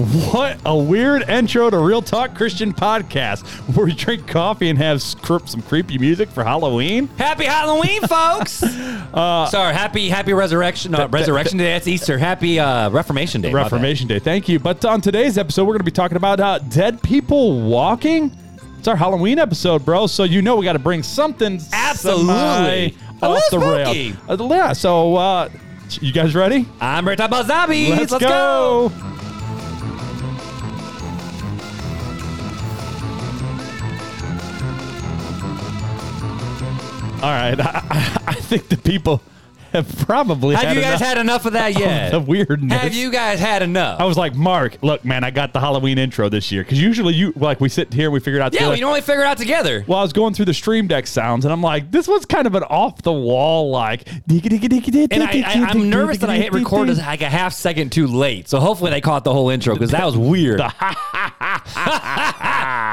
What a weird intro to Real Talk Christian Podcast, where we drink coffee and have some creepy music for Halloween. Happy Halloween, folks! Uh, Sorry, happy Happy Resurrection. No, Resurrection Day. That's Easter. Happy uh, Reformation Day. Reformation Day. Thank you. But on today's episode, we're going to be talking about uh, dead people walking. It's our Halloween episode, bro. So you know we got to bring something Absolutely. off the little rail. Uh, yeah. So uh, you guys ready? I'm ready to talk about zombies. Let's, go. All right, I, I, I think the people have probably Have you guys had enough of that yet? the weirdness. Have you guys had enough? I was like, Mark, look, man, I got the Halloween intro this year because usually you like we sit here and we figure it out. yeah, together. we normally figure it out together. Well, I was going through the Stream Deck sounds, and I'm like, this one's kind of an off the wall, like. And I, I'm nervous that I hit record like a half second too late. So hopefully they caught the whole intro because that was weird.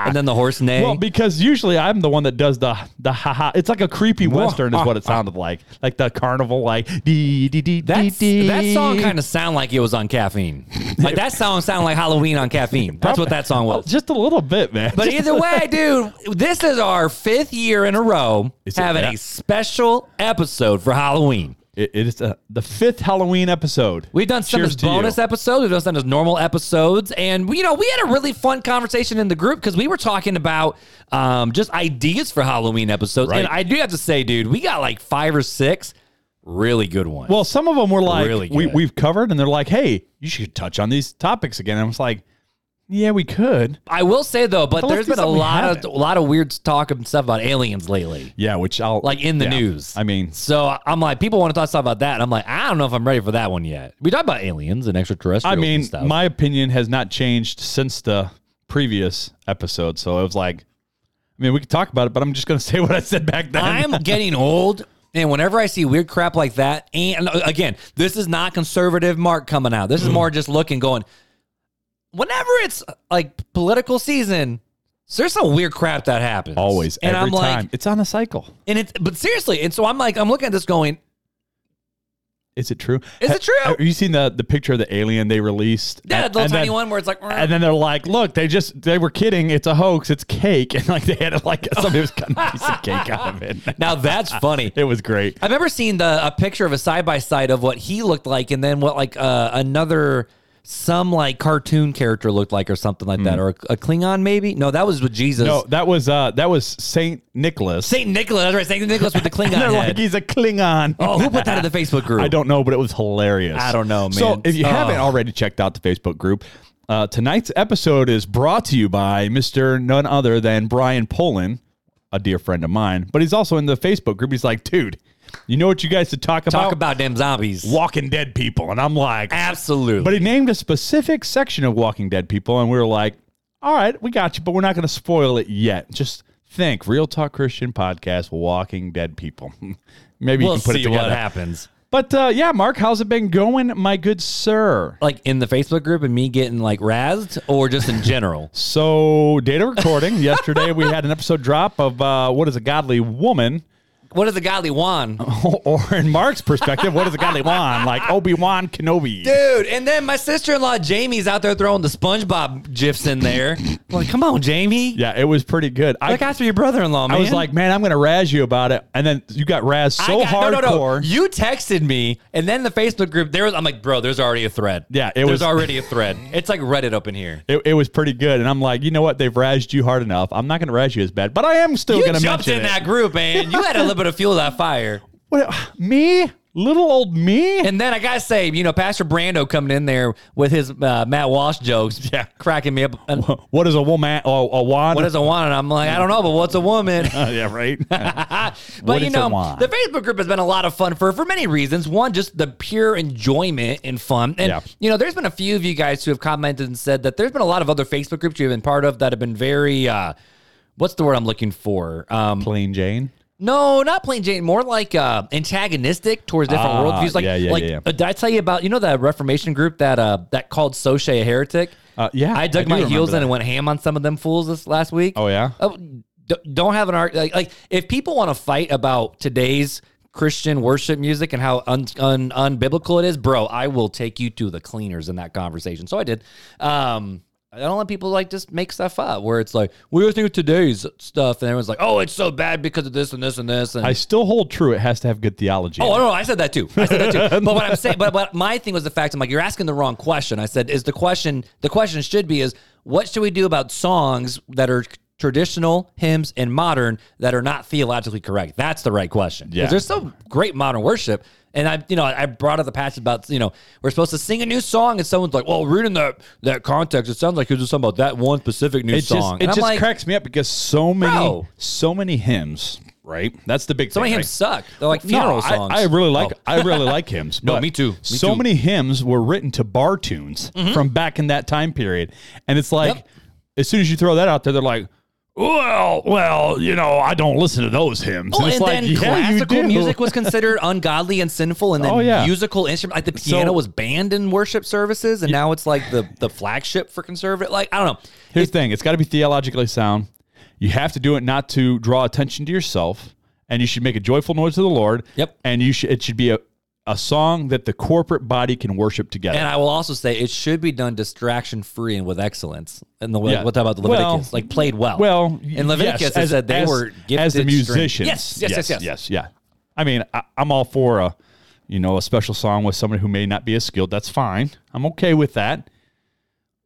and then the horse neigh. Well, because usually I'm the one that does the the ha ha. It's like a creepy western, is what it sounded like, like the carnival, like dee dee dee dee That's, dee. that song kind of sound like it was on caffeine. Like that song sounded like Halloween on caffeine. That's what that song was. just a little bit, man. But either way, dude, this is our fifth year in a row Is it? having a special episode for Halloween. it, it is uh, the fifth Halloween episode. We've done some Cheers to you. bonus episodes. We've done some as normal episodes, and you know we had a really fun conversation in the group because we were talking about um, just ideas for Halloween episodes. Right. And I do have to say, dude, we got like five or six really good ones. Well, some of them were like Really we, we've covered, and they're like, hey, you should touch on these topics again. And I was like, yeah, we could. I will say though, but But let's been a lot of a lot of weird talk and stuff about aliens lately. Yeah, which I'll like in the yeah. news. I mean, so I'm like, people want to talk stuff about that. And I'm like, I don't know if I'm ready for that one yet. We talk about aliens and extraterrestrials. I mean, stuff. my opinion has not changed since the previous episode. So it was like, I mean, we could talk about it, but I'm just going to say what I said back then. I'm getting old. And whenever I see weird crap like that, and uh, again, this is not conservative Mark coming out. Mm. This is more just looking, going, whenever it's like political season, there's some weird crap that happens. always And every I'm like, time. it's on a cycle. and it's, but seriously, and so I'm like, I'm looking at this going, Is it true? Is it true? Have you seen the the picture of the alien they released? yeah, And- the little tiny then- one where it's like, And then they're like, "Look, they just they were kidding. It's a hoax. It's cake." And like they had like somebody was cutting a piece of cake out of it. now that's funny. It was great. I've remember seeing the a picture of a side by side of what he looked like, and then what like uh, another some like cartoon character looked like, or something like that, or a, a Klingon maybe. No, that was with Jesus. No, that was uh that was Saint Nicholas. Saint Nicholas. That's right, Saint Nicholas with the Klingon they're head. like he's a Klingon. oh, who put that in the Facebook group? I don't know, but it was hilarious. I don't know, So man. if you Oh. haven't already checked out the Facebook group, uh, tonight's episode is brought to you by Mr. None Other than Brian Poland, a dear friend of mine. But he's also in the Facebook group. He's like, dude, you know what you guys should talk about? Talk about them zombies. Walking Dead people. And I'm like, Absolutely. but he named a specific section of Walking Dead people, and we were like, all right, we got you, but we're not going to spoil it yet. Just think Real Talk Christian Podcast, Walking Dead people. Maybe we'll you can put see it together. what happens. But uh, yeah, Mark, how's it been going, my good sir? Like in the Facebook group and me getting like razzed, or just in general. So, data recording. Yesterday, we had an episode drop of uh, What is a Godly Woman? What is a godly one? Or, in Mark's perspective, what is a godly one? Like Obi Wan Kenobi. Dude, and then my sister in law Jamie's out there throwing the SpongeBob gifs in there. Like, come on, Jamie. Yeah, it was pretty good. I, Look after your brother in law, man. I was like, man, I'm going to razz you about it. And then you got razzed so got- hardcore. No, no, no. You texted me, and then the Facebook group. There was. I'm like, bro, there's already a thread. Yeah, it there's was- already a thread. It's like Reddit up in here. It, it was pretty good. And I'm like, you know what? They've razzed you hard enough. I'm not going to razz you as bad, but I am still You going to You jumped in it. that group, man. You had a little bit of fuel to that fire. What, me? Little old me? And then I gotta say, you know, Pastor Brando coming in there with his uh, Matt Walsh jokes, Yeah. cracking me up. And what is a woman? Oh, a wand? what is a woman? I'm like, I don't know, but what's a woman? Uh, yeah, right. but What you know, the Facebook group has been a lot of fun for for many reasons. One, just the pure enjoyment and fun. And Yeah. you know, there's been a few of you guys who have commented and said that there's been a lot of other Facebook groups you've been part of that have been very uh what's the word I'm looking for? Um Plain Jane. No, not plain Jane, more like uh antagonistic towards different Ah, worldviews. Like yeah, yeah, like yeah, yeah. did I tell you about you know that Reformation group that uh that called Soche a heretic? Uh, yeah, I dug do my remember heels that. in and went ham on some of them fools this last week. Oh yeah. Oh, d- don't have an art like, like if people want to fight about today's Christian worship music and how un, un, unbiblical it is, bro, I will take you to the cleaners in that conversation. So I did. Um, I don't let people like just make stuff up where it's like, do you think of today's stuff? And everyone's like, oh, it's so bad because of this and this and this. And I still hold true. It has to have good theology. Oh it. no, I said that too. I said that too. but what I'm saying, but, but my thing was the fact I'm like, you're asking the wrong question. I said, is the question the question should be is what should we do about songs that are traditional hymns and modern that are not theologically correct? That's the right question. Yeah. there's some great modern worship. And I, you know, I brought up the passage about, you know, we're supposed to sing a new song, and someone's like, "Well, reading that that context, it sounds like you're just talking about that one specific new It song." just it just like, cracks me up because so many Bro. so many hymns, right? That's the big thing. so many thing. hymns right? suck. They're like funeral No, songs. I, really like Oh. I really like hymns. No, me too. Me so too. many hymns were written to bar tunes mm-hmm. from back in that time period, and it's like Yep. as soon as you throw that out there, they're like. Well, well, you know, I don't listen to those hymns. Well, it's and like, then yeah, classical music was considered ungodly and sinful, and then Oh, yeah. musical instrument like the piano So- was banned in worship services, and now it's like the the flagship for conservative. Like I don't know. Here's the thing: it's got to be theologically sound. You have to do it not to draw attention to yourself, and you should make a joyful noise to the Lord. Yep. And you should it should be a, a song that the corporate body can worship together. And I will also say it should be done distraction free and with excellence. And the way Yeah. what about the Well- Leviticus? like played well. well, in Leviticus yes, as- said they as- were gifted as the musicians. Yes, yes, yes, yes. yes, yeah. I mean, I, I'm all for a, you know, a special song with somebody who may not be as skilled. That's fine. I'm okay with that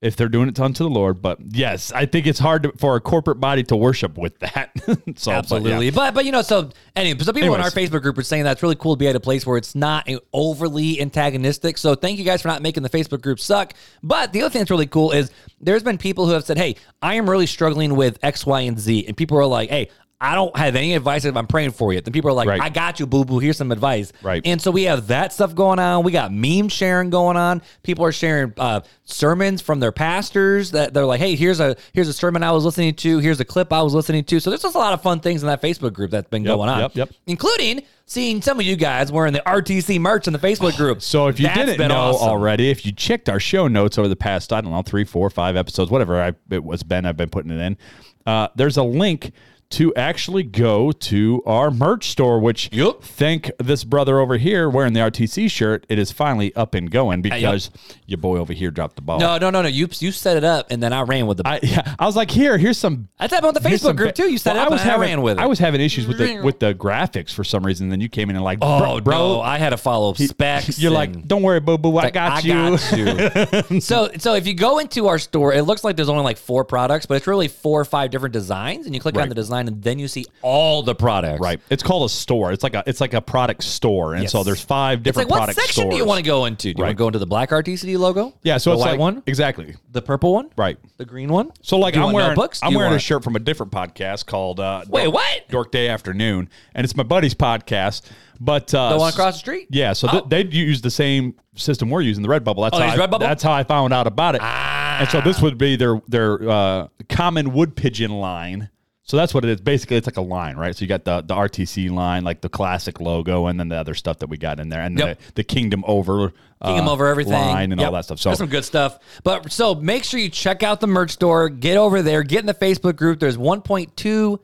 if they're doing it unto the Lord. But yes, I think it's hard to, for a corporate body to worship with that. so, but Absolutely, yeah. but, but you know, so anyway, so people in our Facebook group are saying that's really cool to be at a place where it's not overly antagonistic. So thank you guys for not making the Facebook group suck. But the other thing that's really cool is there's been people who have said, "Hey, I am really struggling with X, Y, and Z," and people are like, "Hey." I don't have any advice if I'm praying for you. Then people are like, Right. I got you, boo boo. Here's some advice. Right. And so we have that stuff going on. We got meme sharing going on. People are sharing uh, sermons from their pastors that they're like, hey, here's a here's a sermon I was listening to. Here's a clip I was listening to. So there's just a lot of fun things in that Facebook group that's been Yep, going on. yep, yep. Including seeing some of you guys wearing the RTC merch in the Facebook group. So if you That's didn't know awesome. already, if you checked our show notes over the past, I don't know, three, four, five episodes, whatever I, it was Ben, I've been putting it in. Uh, there's a link to actually go to our merch store, which Yup. thank this brother over here wearing the RTC shirt. It is finally up and going because your boy over here dropped the ball. No, no, no, no. You you set it up and then I ran with the. I, I, yeah, I was like, here, here's some. I happened on the Facebook group too. You set Well, it up I was and having, I ran with it. I was having issues with the with the graphics for some reason. Then you came in and like, oh, bro, bro, I had to follow specs. you're and- like, don't worry, boo boo, I Like, got you. got you. so, so if you go into our store, it looks like there's only like four products, but it's really four or five different designs. And you click on the design, and then you see all the products. Right. It's called a store. It's like a it's like a product store, and so there's five It's different like, what product section stores. do you want to go into? Do you want Right. to go into the black RTCD logo? Yeah. So the it's white like one, exactly the purple one, right. the green one. So like Do you I'm want wearing notebooks? Do I'm you wearing a want- shirt from a different podcast called uh, Wait, Dork- what? Dork Day Afternoon, and it's my buddy's podcast. But uh, The one across the street? Yeah. So th- Oh. they use the same system we're using, the Redbubble. That's Oh, how they use I, Redbubble? that's how I found out about it. And so this would be their their uh, common wood pigeon line. So that's what it is. Basically, it's like a line, right? So you got the, the RTC line, like the classic logo, and then the other stuff that we got in there, and Yep. the, the Kingdom Over, uh, Kingdom over everything line, and Yep. all that stuff. So There's some good stuff. But so make sure you check out the merch store. Get over there. Get in the Facebook group. There's 1.2.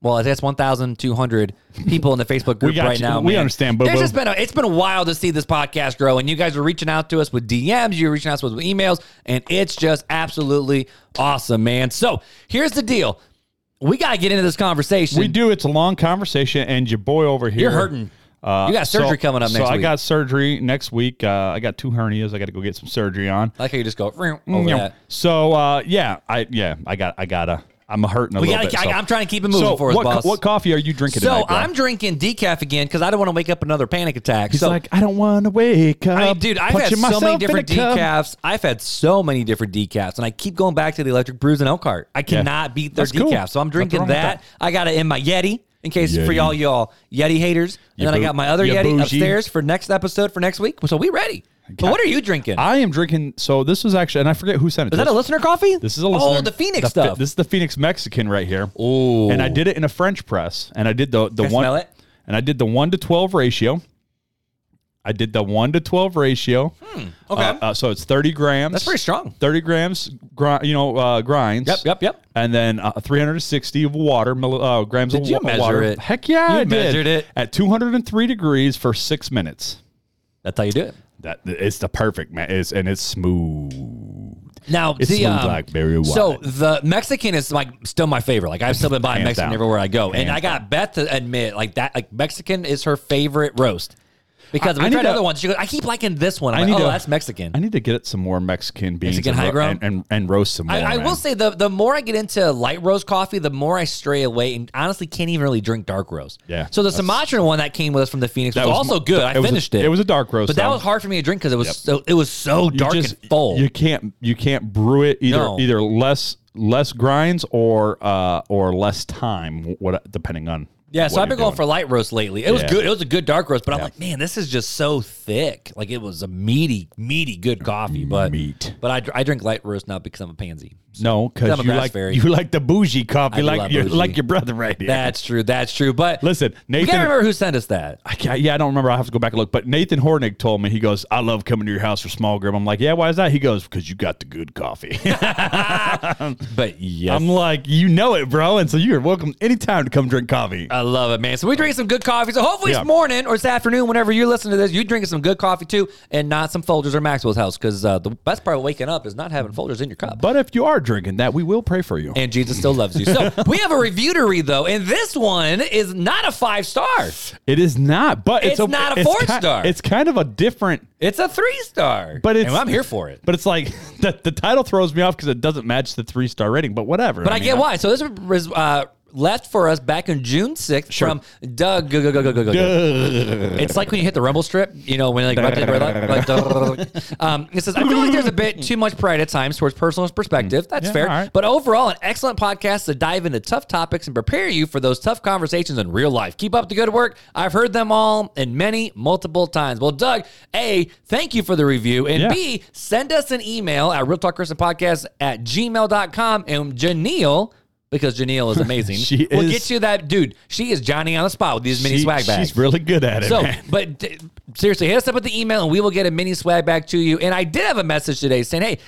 Well, that's 1,200 people in the Facebook group right you. now. We man. understand, Boo. just been a, it's been a while to see this podcast grow, and you guys are reaching out to us with DMs. You're reaching out to us with emails, and it's just absolutely awesome, man. So here's the deal: we got to get into this conversation. we do. It's a long conversation, and your boy over here, You're hurting. Uh, You got surgery so- coming up so next I week. got surgery next week. Uh, I got two hernias. I got to go get some surgery on. I like how you just go over Yeah. that. So uh, yeah, I yeah, I got I gotta. I'm hurting a We little gotta. bit. I, so- I'm trying to keep it moving so for us, what, boss. what coffee are you drinking So tonight. I'm drinking decaf again because I don't want to wake up another panic attack. He's so, like, I don't want to wake up. I mean, dude, I've had so many different a cup. decafs. I've had so many different decafs, and I keep going back to the Electric Brews and Elkhart. I cannot beat their That's cool. decaf, so I'm drinking that. that. I got it in my Yeti in case for y'all y'all Yeti haters, and You then I got my other Yeti bougie. upstairs for next episode for next week. So we ready. But what are you drinking? I am drinking. So this was actually, and I forget who sent it. Is to that a listener coffee? This is a listener. Oh, the Phoenix the- stuff. This is the Phoenix Mexican right here. Oh, and I did it in a French press, and I did the the Can one, smell it? and I did the one to twelve ratio. I did the one to twelve ratio. okay. Uh, uh, so it's thirty grams. That's pretty strong. Thirty grams grind, you know, uh, grinds. Yep, yep, yep. And then uh, 360 of water, milli- uh, grams Did of you wa- measure water. it? Heck yeah, You I did. measured it? at 203 degrees for six minutes. That's how you do it. That it's the perfect man. It's and it's smooth. Now, It's the, smooth um, like so the Mexican is like still my favorite. Like I've still been buying Hands Mexican down. everywhere I go, and Hands I got Beth to admit like that. Like Mexican is her favorite roast because I- we I tried need to- other ones. She goes, I keep liking this one. I'm I like, need oh, to- that's Mexican. I need to get some more Mexican beans Mexican and, high ground? and, and, and roast some more. I, I will say the the more I get into light roast coffee, the more I stray away, and honestly can't even really drink dark roast. Yeah, So the Sumatran one that came with us from the Phoenix was, was also good. I was a- finished it. it was a dark roast, but that was hard for me to drink because it was so it was so dark just- and full. You can't you can't brew it either No. either less less grinds or uh or less time what depending on Yeah, so I've been going for light roast lately. It was Yeah. good. It was a good dark roast, but I'm like, man, this is just so thick. Like it was a meaty, meaty, good coffee. But Meat. but I, dr- I drink light roast now because I'm a pansy. no I'm because a you like you like the bougie coffee I do like love you bougie. like your brother right here. That's true. That's true. But Listen, we Nathan. can't remember who sent us that. I can't, yeah, I don't remember. I have to go back and look. But Nathan Hornig told me he goes, "I love coming to your house for small group." I'm like, "Yeah, why is that?" He goes, "Because you got the good coffee." But yes, I'm like, "You know it, bro," and so you're welcome anytime to come drink coffee. I love it, man. So we drink some good coffee. So hopefully Yeah. it's morning or it's afternoon, whenever you listen to this, you drinking some good coffee too, and not some Folgers or Maxwell's house. Because uh, the best part of waking up is not having Folgers in your cup. but if you are drinking that, we will pray for you. and Jesus still loves you. So we have a review to read though, and this one is not a five star. It is not, but it's, It's not a it's four ki- star. It's kind of a different, It's a three star. but it's and I'm here for it. But it's like the, the title throws me off because it doesn't match the three star rating. But whatever. But I, mean, get why. So this was uh, left for us back in June 6th from Doug. Go, go, go, go, go, go. It's like when you hit the rumble strip, you know, when like, right like um, it says, I feel like there's a bit too much pride at times towards personal perspective. That's Yeah, fair. right. But overall, an excellent podcast to dive into tough topics and prepare you for those tough conversations in real life. Keep up the good work. I've heard them all and many multiple times. Well, Doug, A, thank you for the review. And Yeah. B, send us an email at Real Talk Christian Podcast at gmail.com. And Janelle, because Janelle is amazing, She will is- get you that dude. She is Johnny on the spot with these mini she- swag bags. She's really good at it. So, man. but d- seriously, hit us up with the email and we will get a mini swag bag to you. And I did have a message today saying, hey,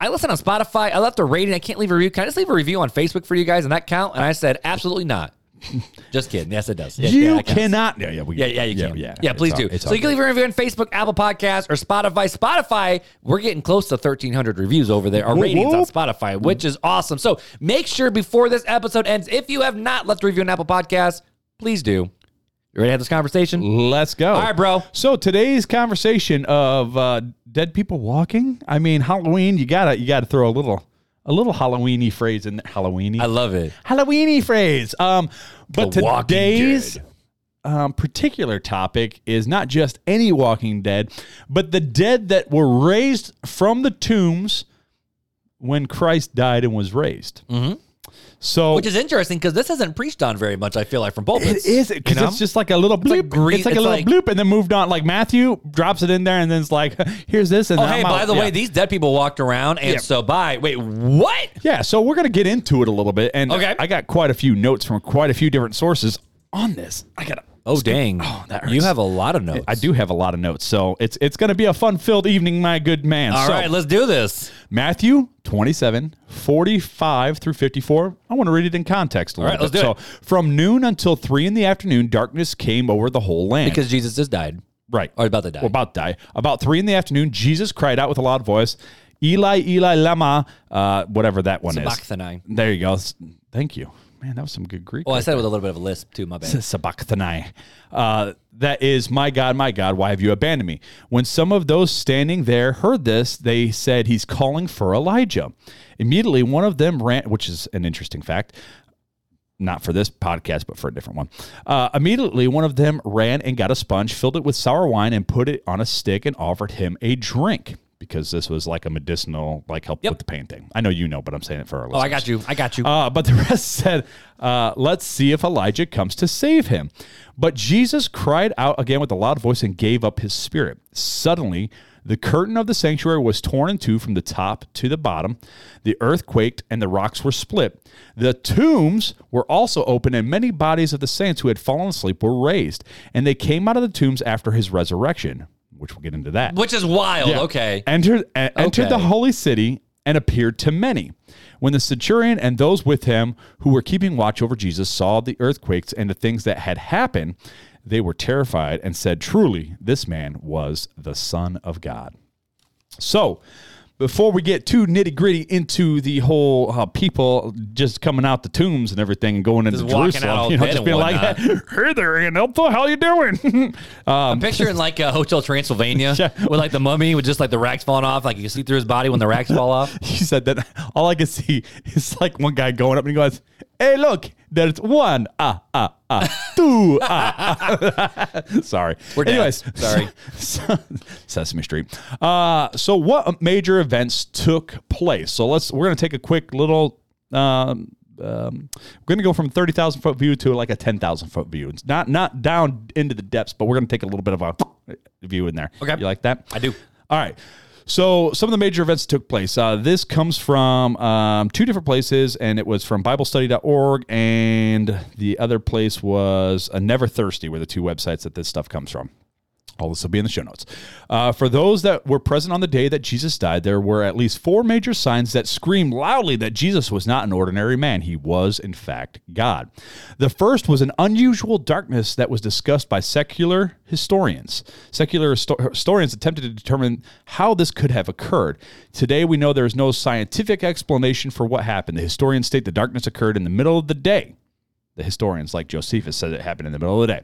I listen on Spotify. I left a rating. I can't leave a review. Can I just leave a review on Facebook for you guys and that count? And I said, absolutely not. Just kidding. Yes, it does. Yeah, you yeah, cannot. Yeah, yeah, we, Yeah, yeah, you can. yeah, Yeah, please It's do. all- so all you can leave a review on Facebook, Apple Podcasts, or Spotify. Spotify, we're getting close to 1,300 reviews over there, or Whoop, ratings on. Spotify, which is awesome. So make sure before this episode ends, if you have not left a review on Apple Podcasts, please do. You ready to have this conversation? Let's go. All right, bro. So today's conversation of uh, dead people walking. I mean, Halloween. You gotta you gotta throw a little a little Halloweeny phrase in Halloweeny. I love it. Halloweeny phrase. Um, but The today's um, particular topic is not just any Walking Dead, but the dead that were raised from the tombs when Christ died and was raised. Mm-hmm. So Which is interesting because this isn't preached on very much, I feel like, from pulpits. It is because you know? it's just like a little bloop. like It's green- like, a little like- bloop, and then moved on. Like Matthew drops it in there, and then it's like, "Here's this." And Oh, then hey, I'm by out. the Yeah. way, these dead people walked around, and Yeah. so by wait, what? yeah. So we're gonna get into it a little bit, and Okay. I got quite a few notes from quite a few different sources on this. I got. Oh, dang! Oh, that you have a lot of notes. I do have a lot of notes, so it's it's going to be a fun filled evening, my good man. All so, right, let's do this. Matthew 27, 45 through 54. I want to read it in context a little right, let's bit. so, it. from noon until 3 in the afternoon, darkness came over the whole land. Because Jesus just died. Right. Or about to die. Or about to die. About three in the afternoon, Jesus cried out with a loud voice, Eli, Eli, lama, uh, whatever that one Sabachthani. is. There you go. Thank you. Man, that was some good Greek. Well, I right said it with a little bit of a lisp too. My bad. there. Sabachthani. Uh, that is, my God, my God, why have you abandoned me? When some of those standing there heard this, they said, He's calling for Elijah. Immediately, one of them ran, which is an interesting fact not for this podcast, but for a different one. Uh, immediately, one of them ran and got a sponge, filled it with sour wine, and put it on a stick and offered him a drink because this was like a medicinal, like help Yep. with the pain thing. I know you know, but I'm saying it for our listeners. Oh. I got you. I got you. Uh, but the rest said, uh, Let's see if Elijah comes to save him. But Jesus cried out again with a loud voice and gave up his spirit. Suddenly, the curtain of the sanctuary was torn in two from the top to the bottom. The earth quaked and the rocks were split. The tombs were also open, and many bodies of the saints who had fallen asleep were raised. And they came out of the tombs after his resurrection, which we'll get into that Which is wild. yeah. Okay. Entered uh, entered the holy city and appeared to many. When the centurion and those with him who were keeping watch over Jesus saw the earthquakes and the things that had happened, they were terrified and said, Truly, this man was the Son of God. So, before we get too nitty gritty into the whole uh, people just coming out the tombs and everything and going into Just Jerusalem, you know, just being like, "Hey there, Aunt Elfa, how you doing?" I'm picturing like a Hotel Transylvania Yeah. with like the mummy with just like the racks falling off. Like you can see through his body when the racks fall off. he said that all I could see is like one guy going up and he goes, "Hey, look, there's one, ah, ah, ah, two, ah." ah." Sorry, We're dead. anyways. Sorry. Sesame Street. Uh, so what major events took place? So let's we're gonna take a quick little. Um, um, we're gonna go from thirty thousand foot view to like a ten thousand foot view. It's not not down into the depths, but we're gonna take a little bit of a view in there. Okay. you like that? I do. All right. So some of the major events took place. Uh, this comes from um, two different places, and it was from BibleStudy.org, and the other place was uh, Never Thirsty, were the two websites that this stuff comes from. All this will be in the show notes. Uh, for those that were present on the day that Jesus died, there were at least four major signs that screamed loudly that Jesus was not an ordinary man. He was, in fact, God. The first was an unusual darkness that was discussed by secular historians. Secular histo- historians attempted to determine how this could have occurred. Today, we know there is no scientific explanation for what happened. The historians state the darkness occurred in the middle of the day. The historians, like Josephus, said it happened in the middle of the day.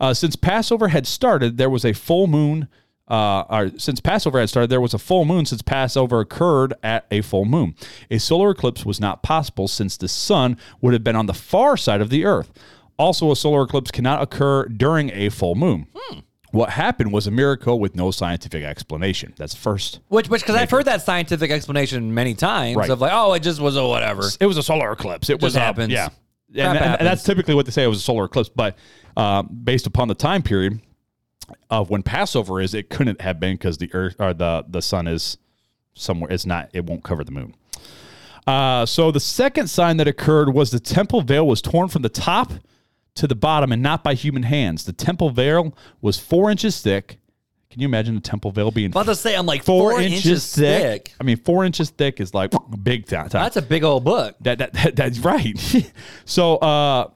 Uh, since Passover had started, there was a full moon. Uh, or since Passover had started, there was a full moon since Passover occurred at a full moon. A solar eclipse was not possible since the sun would have been on the far side of the earth. Also, a solar eclipse cannot occur during a full moon. What happened was a miracle with no scientific explanation. That's first. Which, which, because I've heard that scientific explanation many times Right. of like, oh, it just was a whatever. It was a solar eclipse. It, was just a- happens. Yeah, and, and- that's typically what they say. It was a solar eclipse, but uh, based upon the time period of when Passover is, it couldn't have been because the earth or the the sun is somewhere. It's not. It won't cover the moon. Uh, so the second sign that occurred was the temple veil was torn from the top to the bottom and not by human hands. The temple veil was four inches thick. Can you imagine the temple veil being I'm about to say, I'm like four, inches, thick. I mean, four inches thick is like big time. That's a big old book. That, that, that that's right. so uh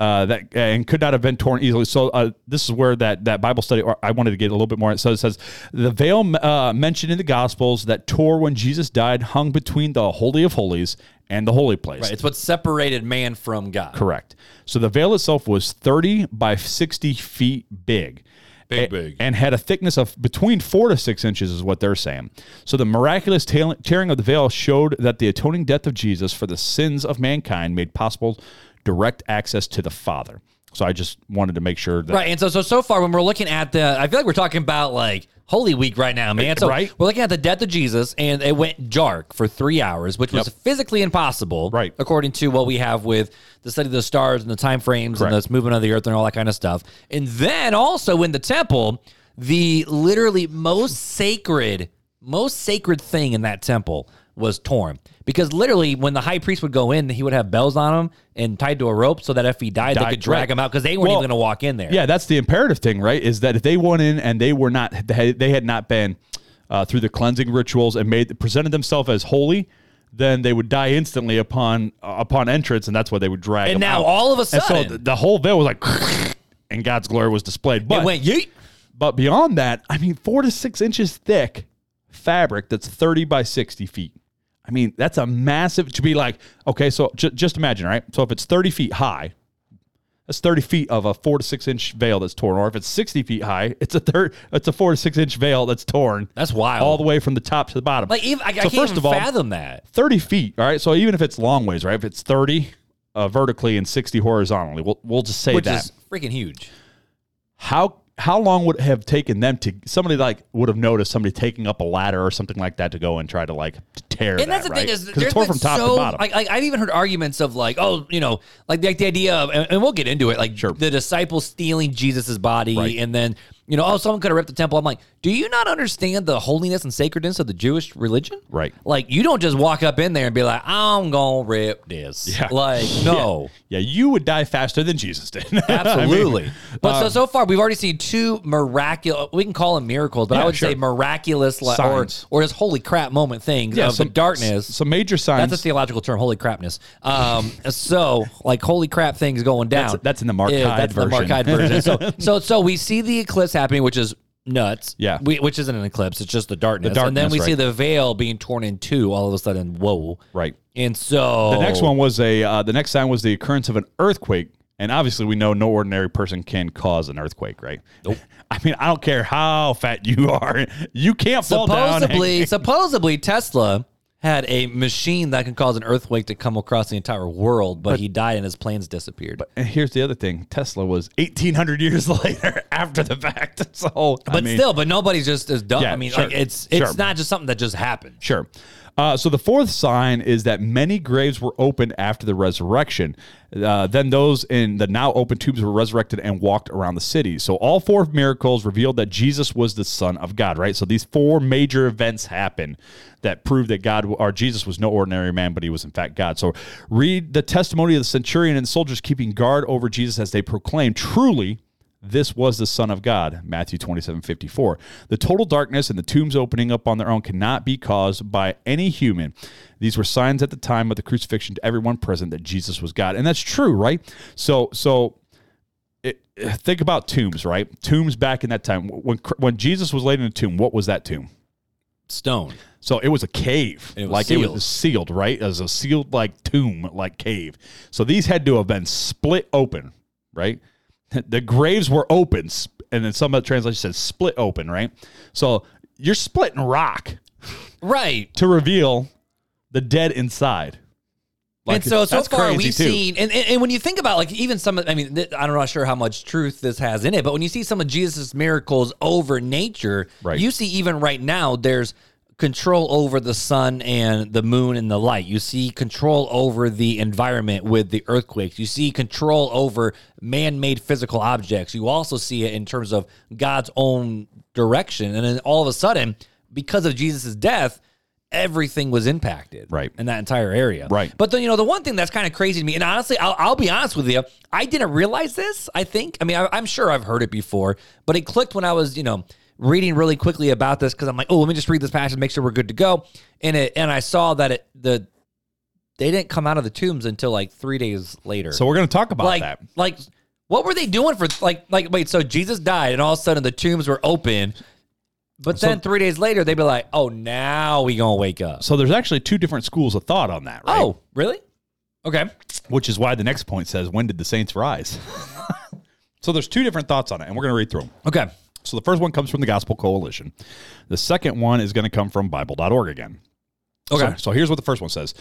uh, that and could not have been torn easily. So uh, this is where that that Bible study. Or I wanted to get a little bit more. So it says the veil uh, mentioned in the Gospels that tore when Jesus died hung between the holy of holies and the holy place. Right. It's what separated man from God. Correct. So the veil itself was 30 by 60 feet big. Big, A- big. And had a thickness of between four to six inches, is what they're saying. So the miraculous tearing of the veil showed that the atoning death of Jesus for the sins of mankind made possible direct access to the Father. So I just wanted to make sure that. Right. And so, so, so far, when we're looking at the, I feel like we're talking about like Holy Week right now, man. Eh, so Right. we're looking at the death of Jesus, and it went dark for three hours, which was Yep. physically impossible, Right. According to what we have with the study of the stars and the time frames and the movement of the earth and all that kind of stuff. And then also in the temple, the literally most sacred, most sacred thing in that temple was torn. Because literally, when the high priest would go in, he would have bells on him and tied to a rope so that if he died, they could drag right. him out because they weren't Well, even going to walk in there. Yeah, that's the imperative thing, right? Is that if they went in and they were not, they had not been uh, through the cleansing rituals and made presented themselves as holy, then they would die instantly upon uh, upon entrance, and that's why they would drag. And now out. all of a and so sudden- the, the whole veil was like, and God's glory was displayed. But it went yeet. but beyond that, I mean, four to six inches thick fabric that's 30 by 60 feet. I mean, that's a massive to be like, okay, so j- just imagine, right? So if it's 30 feet high, that's 30 feet of a four to six inch veil that's torn. Or if it's 60 feet high, it's a third, it's a four to six inch veil that's torn That's wild. all the way from the top to the bottom. Like even, I, I So can't first even of all- fathom that. 30 feet, all right? So even if it's long ways, right? If it's 30 uh, vertically and 60 horizontally, we'll, we'll just say Which that is freaking huge. how how long would it have taken them to somebody like would have noticed somebody taking up a ladder or something like that to go and try to like tear And that, that's the right? thing is, there's torn from top so, to bottom. Like, like I've even heard arguments of like, oh, you know, like the, like the idea of, and, and we'll get into it, like Sure. the disciples stealing Jesus's body, Right. and then you know, oh, someone could have ripped the temple. I'm like, do you not understand the holiness and sacredness of the Jewish religion? Right. Like, you don't just walk up in there and be like, I'm gonna rip this. Yeah. Like, no. yeah, you would die faster than Jesus did. I mean, Absolutely. but so um, so far we've already seen two miraculous we can call them miracles, but I would say sure. like, miraculous like, or or just holy crap moment things Yeah, of some- darkness. Some major signs. That's a theological term, holy crapness. Um, so like holy crap things going down. That's- that's in the Mark Yeah, Hyde that's version. the Mark Hyde version. So so so we see the eclipse happening, which is nuts. Yeah. We, which isn't an eclipse, it's just the darkness. The darkness and then we see the veil being torn in two all of a sudden. Whoa. right. And so The next one was a. Uh, the next sign was the occurrence of an earthquake, and obviously we know no ordinary person can cause an earthquake, right? Nope. I mean, I don't care how fat you are, you can't fall down. supposedly supposedly Tesla had a machine that can cause an earthquake to come across the entire world, but, he died and his planes disappeared. And here's the other thing: Tesla was 1,800 years later after the fact. So, I But mean, still, but nobody's just as dumb. Yeah, I mean, sure, like it's it's sure. not just something that just happened. Sure. Uh, so the fourth sign is that many graves were opened after the resurrection. Uh, then those in the now open tombs were resurrected and walked around the city. So all four miracles revealed that Jesus was the Son of God. Right. So these four major events happen that prove that God or Jesus was no ordinary man, but he was in fact God. So read the testimony of the centurion and soldiers keeping guard over Jesus as they proclaimed, "Truly." This was the Son of God, Matthew 27 54. The total darkness and the tombs opening up on their own cannot be caused by any human. These were signs at the time of the crucifixion to everyone present that Jesus was God. And that's true, right? So, so it, think about tombs, right? Tombs back in that time. When, when Jesus was laid in a tomb, what was that tomb? Stone. So it was a cave, It was like it was sealed, right? It was a sealed like tomb, like cave. So these had to have been split open, right? The graves were open, and then some of the translations said split open, right? So you're splitting rock Right. to reveal the dead inside. and so so far we've too. seen, and, and and when you think about like even some, of- I mean, th- I'm not sure how much truth this has in it, but when you see some of Jesus' miracles over nature, Right. you see even right now there's control over the sun and the moon and the light. You see control over the environment with the earthquakes. You see control over man-made physical objects. You also see it in terms of God's own direction, and then all of a sudden, because of Jesus' death. Everything was impacted, Right. in that entire area, Right. but then you know the one thing that's kind of crazy to me, and honestly, I'll, I'll be honest with you, I didn't realize this. I think, I mean, I, I'm sure I've heard it before, but it clicked when I was, you know, reading really quickly about this because I'm like, oh, let me just read this passage, make sure we're good to go. And it, and I saw that it the they didn't come out of the tombs until like three days later. So we're going to talk about like, that. like, what were they doing for like, like, wait, so Jesus died, and all of a sudden the tombs were open. But then three days later, they'd be like, "Oh, now we gonna wake up." So there's actually two different schools of thought on that, right? Oh, really? Okay. Which is why the next point says, "When did the saints rise?" so there's two different thoughts on it, and we're going to read through them. Okay. So the first one comes from the Gospel Coalition. The second one is going to come from Bible.org again. Okay. So, so here's what the first one says.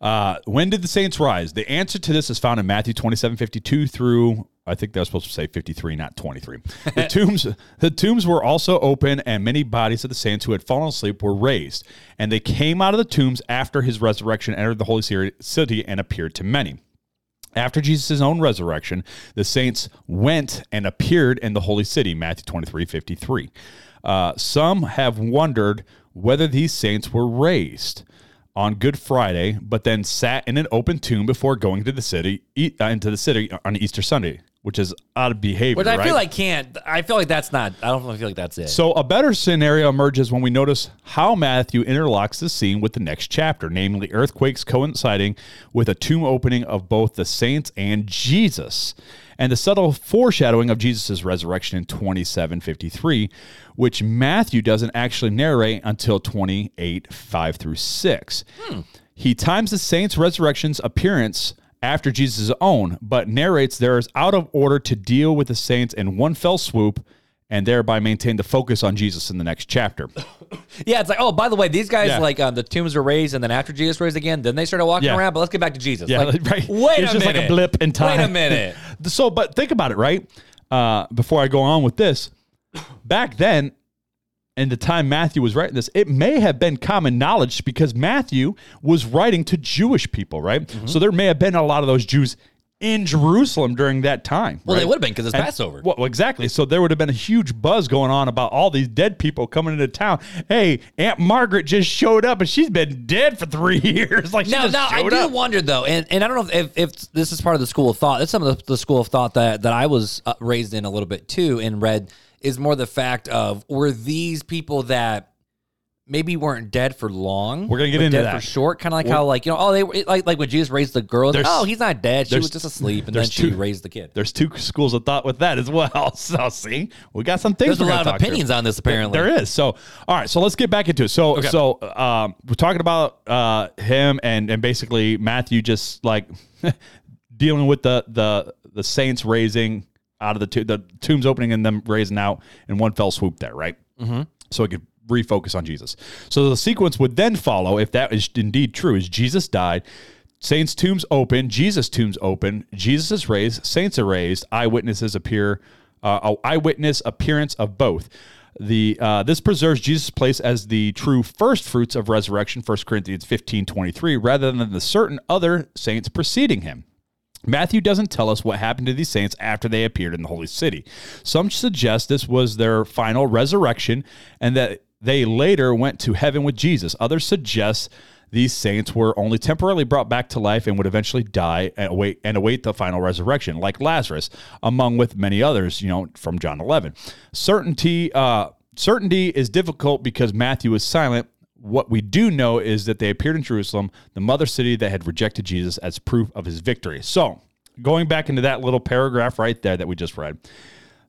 Uh, when did the saints rise? The answer to this is found in Matthew 27, 52 through, I think was supposed to say 53, not 23. The tombs, the tombs were also open and many bodies of the saints who had fallen asleep were raised. And they came out of the tombs after his resurrection, entered the holy city and appeared to many. After Jesus' own resurrection, the saints went and appeared in the holy city, Matthew 23 53. Uh, some have wondered whether these saints were raised on Good Friday, but then sat in an open tomb before going to the city, uh, into the city on Easter Sunday, which is out of behavior. Which I right? feel like can't. I feel like that's not. I don't feel like that's it. So a better scenario emerges when we notice how Matthew interlocks the scene with the next chapter, namely earthquakes coinciding with a tomb opening of both the saints and Jesus, and the subtle foreshadowing of Jesus' resurrection in 2753, which Matthew doesn't actually narrate until 28, 5 through 6. Hmm. He times the saints' resurrection's appearance after Jesus' own, but narrates there is out of order to deal with the saints in one fell swoop and thereby maintain the focus on Jesus in the next chapter. yeah, it's like, oh, by the way, these guys Yeah. like um, the tombs were raised, and then after Jesus raised again, then they started walking Yeah. around. But let's get back to Jesus. Yeah, Like, right. Wait It's a just like minute. a blip in time. Wait a minute. So, but think about it, right? Uh, before I go on with this, back then, in the time Matthew was writing this, it may have been common knowledge because Matthew was writing to Jewish people, right? Mm-hmm. So there may have been a lot of those Jews in Jerusalem during that time. Well, they would have been because it's And- Passover. Well, exactly. So there would have been a huge buzz going on about all these dead people coming into town. Hey, Aunt Margaret just showed up and she's been dead for three years. Like Now, now I do up. wonder though, and, and I don't know if, if this is part of the school of thought. That's some of the, the school of thought that that I was uh, raised in a little bit too, and read is more the fact of were these people that maybe weren't dead for long. We're gonna get but into dead that. for short, kind of like how like you know oh they were like like when Jesus raised the girl. like, oh, he's not dead. She was just asleep, and then she two- raised the kid. There's two schools of thought with that as well. So see, we got some things. There's a we're lot of talk through. opinions on this apparently. There is. So, all right. So let's get back into it. So, so um, we're talking about uh, him and and basically Matthew just like dealing with the the the saints raising out of the tomb, the tombs opening and them raising out in one fell swoop. There, right? Mm-hmm. So it could refocus on Jesus. So the sequence would then follow if that is indeed true. Is Jesus died. Saints' tombs open, Jesus' tombs open, Jesus is raised, saints are raised, eyewitnesses appear, uh, eyewitness appearance of both. The uh, this preserves Jesus' place as the true first fruits of resurrection, 1 Corinthians 15, 23, rather than the certain other saints preceding him. Matthew doesn't tell us what happened to these saints after they appeared in the holy city. Some suggest this was their final resurrection and that they later went to heaven with Jesus. Others suggest these saints were only temporarily brought back to life and would eventually die and await and await the final resurrection, like Lazarus, among with many others, you know, from John 11. Certainty uh, certainty is difficult because Matthew is silent, what we do know is that they appeared in Jerusalem, the mother city that had rejected Jesus as proof of his victory. So, going back into that little paragraph right there that we just read,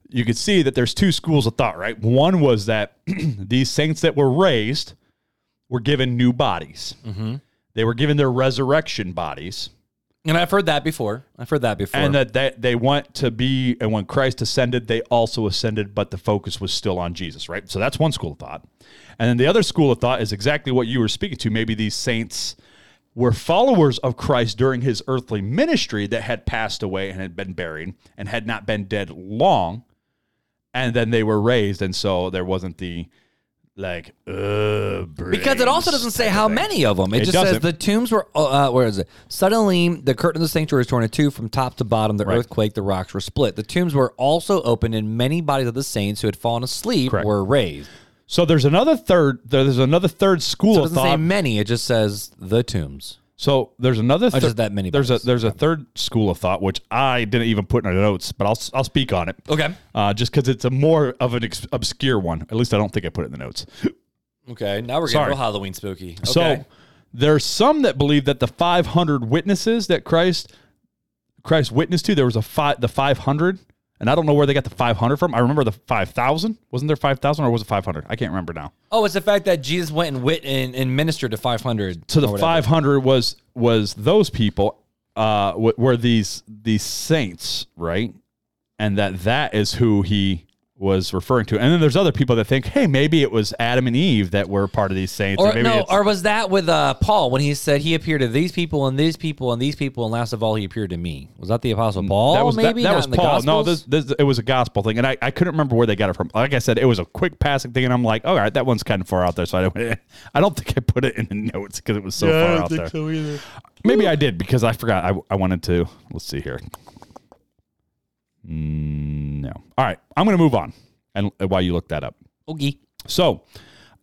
you could see that there's two schools of thought, right? One was that these saints that were raised were given new bodies. Mm-hmm. They were given their resurrection bodies. And I've heard that before. I've heard that before. And that they, they went to be, and when Christ ascended, they also ascended, but the focus was still on Jesus, right? So that's one school of thought. And then the other school of thought is exactly what you were speaking to. Maybe these saints were followers of Christ during his earthly ministry that had passed away and had been buried and had not been dead long. And then they were raised. And so there wasn't the like, uh, because it also doesn't say how many of them. It, It just says doesn't. the tombs were. Uh, where is it? Suddenly, the curtain of the sanctuary was torn in two from top to bottom. The earthquake, the rocks were split. The tombs were also opened, and many bodies of the saints who had fallen asleep were raised. So there's another third. There's another third school So it of doesn't say thought. many. It just says the tombs. So there's another. Oh, just that many There's a there's a third school of thought which I didn't even put in the notes, but I'll I'll speak on it. Okay. Uh, just because it's a more of an ex- obscure one. At least I don't think I put it in the notes. Okay. Now we're getting Sorry. real Halloween spooky. Okay. So there's some that believe that the 500 witnesses that Christ Christ witnessed to, there was a five the 500, and I don't know where they got the 500 from. I remember the 5,000. Wasn't there 5,000 or was it 500? I can't remember now. oh, it's the fact that Jesus went and wit and, and ministered to 500. So the 500 was was those people uh w- were these these saints, right? And that that is who he was referring to. And then there's other people that think, hey, maybe it was Adam and Eve that were part of these saints. Or maybe no, or was that with uh, Paul when he said he appeared to these people and these people and these people and last of all he appeared to me? Was that the apostle Paul? that was maybe that, Not was in the Paul. No, this, this it was a gospel thing, and I, I couldn't remember where they got it from. Like I said, it was a quick passing thing, and I'm like, all right, that one's kind of far out there, so I don't. I don't think I put it in the notes because it was so far out there. Maybe I did because I forgot. I, I wanted to. Let's see here. Mm, no. All right, I'm going to move on, and uh, while you look that up. Okay. So,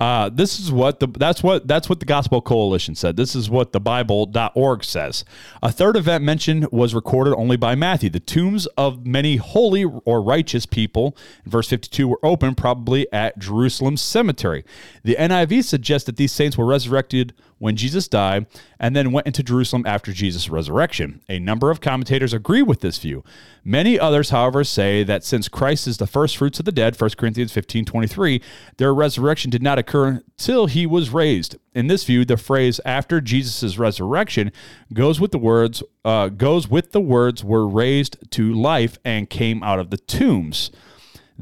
uh, this is what the that's what that's what the Gospel Coalition said. This is what the Bible.org says. A third event mentioned was recorded only by Matthew. The tombs of many holy or righteous people, in verse 52, were open, probably at Jerusalem cemetery. The NIV suggests that these saints were resurrected when Jesus died and then went into Jerusalem after Jesus' resurrection. A number of commentators agree with this view. Many others, however, say that since Christ is the first fruits of the dead, 1 Corinthians 15 23, their resurrection did not occur until he was raised. In this view, the phrase after Jesus' resurrection goes with the words uh, goes with the words were raised to life and came out of the tombs.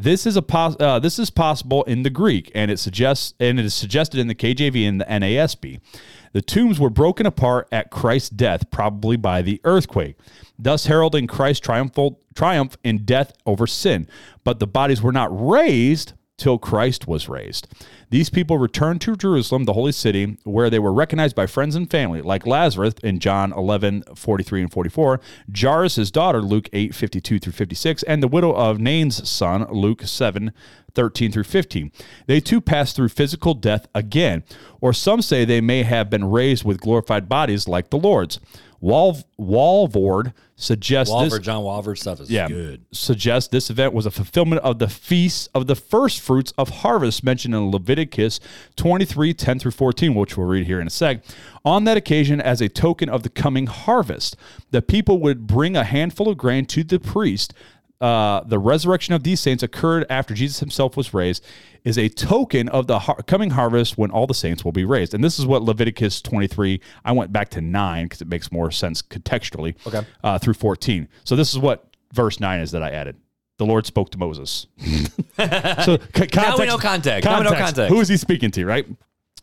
This is a pos- uh, this is possible in the Greek, and it suggests and it is suggested in the KJV and the NASB. The tombs were broken apart at Christ's death, probably by the earthquake, thus heralding Christ's triumphal triumph in death over sin. But the bodies were not raised till Christ was raised. These people returned to Jerusalem, the holy city, where they were recognized by friends and family, like Lazarus in John 11, 43 and 44, Jairus' daughter, Luke 8, 52 through 56, and the widow of Nain's son, Luke 7, 13 through 15. They too passed through physical death again, or some say they may have been raised with glorified bodies like the Lord's. Wal- Walvoord suggests this Walvoord, John Walvoord stuff is yeah, good. suggests this event was a fulfillment of the feast of the first fruits of harvest mentioned in Leviticus 23 10 through 14, which we'll read here in a sec. On that occasion, as a token of the coming harvest, the people would bring a handful of grain to the priest. Uh, the resurrection of these saints occurred after Jesus himself was raised, is a token of the har- coming harvest when all the saints will be raised. And this is what Leviticus 23, I went back to 9 because it makes more sense contextually, Okay. uh, through 14. So this is what verse 9 is that I added. The Lord spoke to Moses. so c- context, Now we know context. Now we know context. Who is he speaking to, right?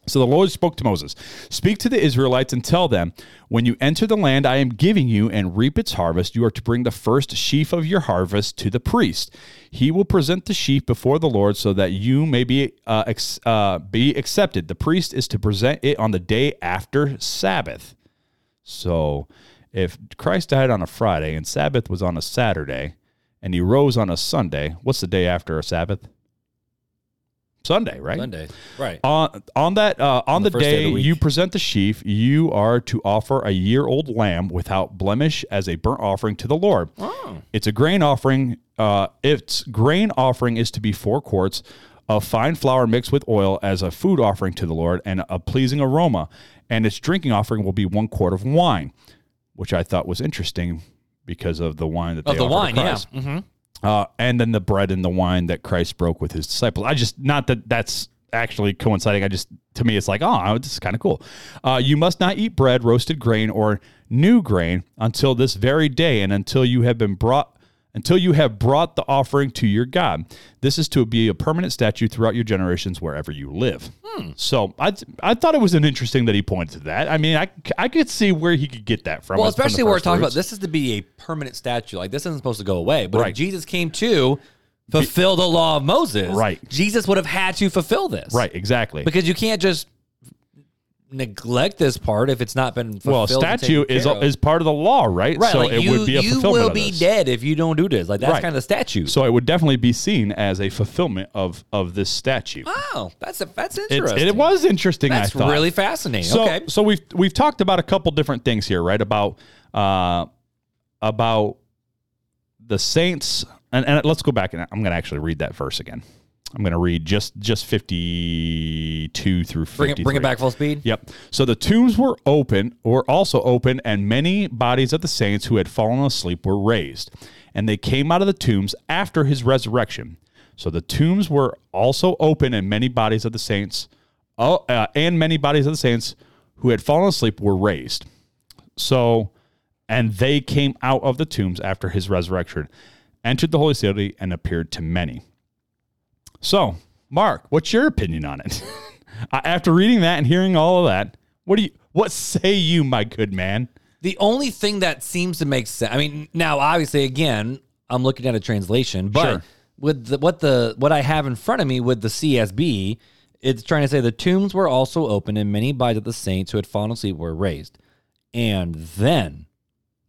So the Lord spoke to Moses Speak to the Israelites and tell them, When you enter the land I am giving you and reap its harvest, you are to bring the first sheaf of your harvest to the priest. He will present the sheaf before the Lord so that you may be, uh, ex- uh, be accepted. The priest is to present it on the day after Sabbath. So if Christ died on a Friday and Sabbath was on a Saturday and he rose on a Sunday, what's the day after a Sabbath? Sunday, right? Sunday. Right. On on that uh, on, the, the day day, the you present the sheaf, you are to offer a year old lamb without blemish as a burnt offering to the Lord. Oh. It's a grain offering. Uh, its grain offering is to be four quarts of fine flour mixed with oil as a food offering to the Lord and a pleasing aroma. And its drinking offering will be one quart of wine, which I thought was interesting because of the wine that Of they the wine, yeah. Christ. Uh, and then the bread and the wine that Christ broke with his disciples. I just not that that's actually coinciding. I just to me it's like oh this is kind of cool. Uh, you must not eat bread, roasted grain, or new grain until this very day, and until you have been brought until you have brought the offering to your God. This is to be a permanent statute throughout your generations wherever you live. Hmm. So I I thought it was an interesting that he pointed to that. I mean I I could see where he could get that from. Well, from especially where we're talking about this is to be a permanent statue. Like this isn't supposed to go away. But Right. if Jesus came to fulfill the law of Moses, Right. Jesus would have had to fulfill this. Right, exactly. Because you can't just neglect this part if it's not been fulfilled. well, statue is of. is part of the law, right? right. So like it you, would be a you fulfillment will be dead if you don't do this. Like that's Right. kind of the statute. So it would definitely be seen as a fulfillment of of this statute. wow, that's a, that's interesting. it was interesting. That's I thought. really fascinating. so. okay. So we've we've talked about a couple different things here, right? About uh about the saints, and, and let's go back and I'm going to actually read that verse again. I'm going to read just just 52 through 53. Bring it, bring it back full speed. Yep. So the tombs were open, were also open, and many bodies of the saints who had fallen asleep were raised. And they came out of the tombs after his resurrection. So the tombs were also open, and many bodies of the saints, oh, uh, and many bodies of the saints who had fallen asleep were raised. So, and they came out of the tombs after his resurrection, entered the holy city, and appeared to many. So, Mark, what's your opinion on it? After reading that and hearing all of that, what do you what say you, my good man? The only thing that seems to make sense. I mean, now obviously, again, I'm looking at a translation, but Sure. with the, what the what I have in front of me with the CSB, it's trying to say the tombs were also open, and many bodies of the saints who had fallen asleep were raised, and then,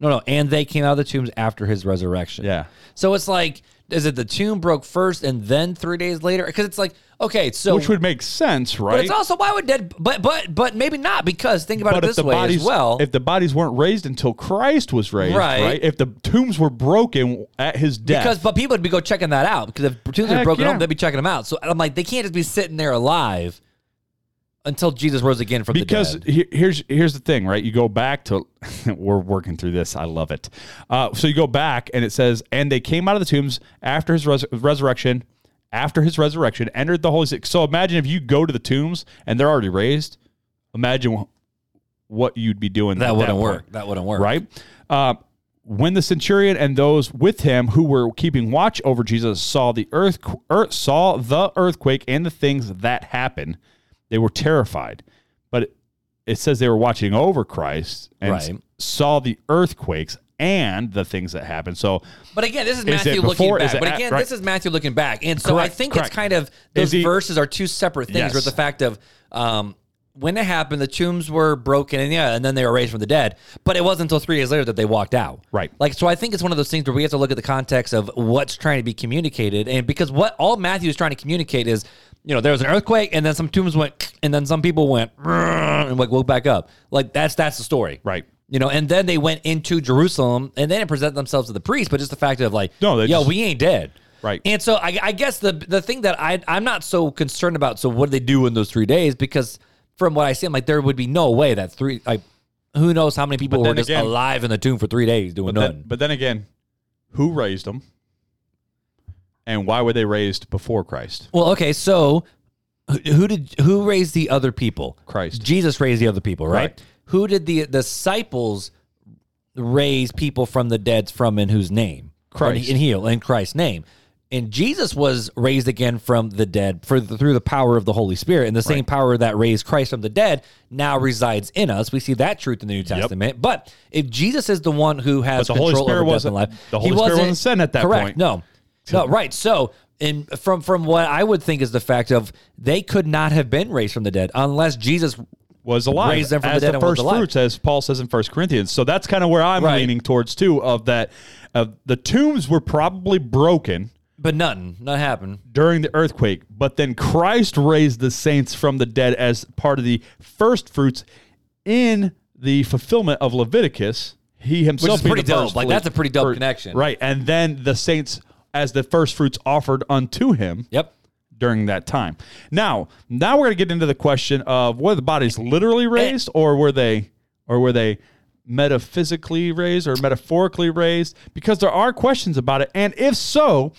no, no, and they came out of the tombs after his resurrection. Yeah. So it's like, is it the tomb broke first and then three days later? Because it's like, okay, so Which would make sense, right? but it's also why would dead, but but but maybe not because think about but it this way bodies as well. if the bodies weren't raised until Christ was raised, Right. right? If the tombs were broken at his death, Because, but people would be go checking that out because if tombs are broken yeah. they'd be checking them out. So I'm like, they can't just be sitting there alive until Jesus rose again from because the dead. he- here's here's the thing, right? You go back to we're working through this. I love it. Uh, so you go back and it says, and they came out of the tombs after his res- resurrection. After his resurrection, entered the holy. So imagine if you go to the tombs and they're already raised. Imagine wh- what you'd be doing. That wouldn't point, work. That wouldn't work. right? Uh, when the centurion and those with him who were keeping watch over Jesus saw the earth, earth saw the earthquake and the things that happened, they were terrified. But it, it says they were watching over Christ and Right. saw the earthquakes and the things that happened. So But again, this is Matthew looking before? Back. But at- again, right. this is Matthew looking back. And so I think correct. it's kind of those he- verses are two separate things Yes. with the fact of um, when it happened, the tombs were broken, and yeah, and then they were raised from the dead. But it wasn't until three days later that they walked out. Right. Like, so I think it's one of those things where we have to look at the context of what's trying to be communicated, and because what all Matthew is trying to communicate is, you know, there was an earthquake, and then some tombs went, and then some people went and like woke back up. Like that's that's the story. Right. You know, and then they went into Jerusalem, and they didn't present themselves to the priest, but just the fact of like, No, yo, just- we ain't dead. Right. And so I, I guess the the thing that I I'm not so concerned about. So what do they do in those three days? Because from what I see, I'm like there would be no way that three like who knows how many people were just again- alive in the tomb for three days doing But nothing. then, but then again, who raised them? And why were they raised before Christ? well, okay, so who, did who raised the other people? Christ. Jesus raised the other people, right? Right. Who did the disciples raise people from the dead from in whose name? Christ. In heal in Christ's name. And Jesus was raised again from the dead for the, through the power of the Holy Spirit, and the same power that raised Christ from the dead now resides in us. We see that truth in the New Testament. But if Jesus is the one who has But the Holy control Spirit over death and life, the he Holy Spirit wasn't sent at that correct, point. No, no, right. So, in from from what I would think is the fact of they could not have been raised from the dead unless Jesus Was alive Raised them from the dead the and was first fruits, as Paul says in First Corinthians. So that's kind of where I'm Right. leaning towards too. Of that, of the tombs were probably broken But nothing, nothing happened. during the earthquake, but then Christ raised the saints from the dead as part of the first fruits in the fulfillment of Leviticus. He himself is being pretty the dope. first Like, that's a pretty dope for- connection. right? And then the saints as the first fruits offered unto him Yep. during that time. Now, now we're going to get into the question of were the bodies literally eh. raised or were they or were they metaphysically raised or metaphorically raised because there are questions about it and if so,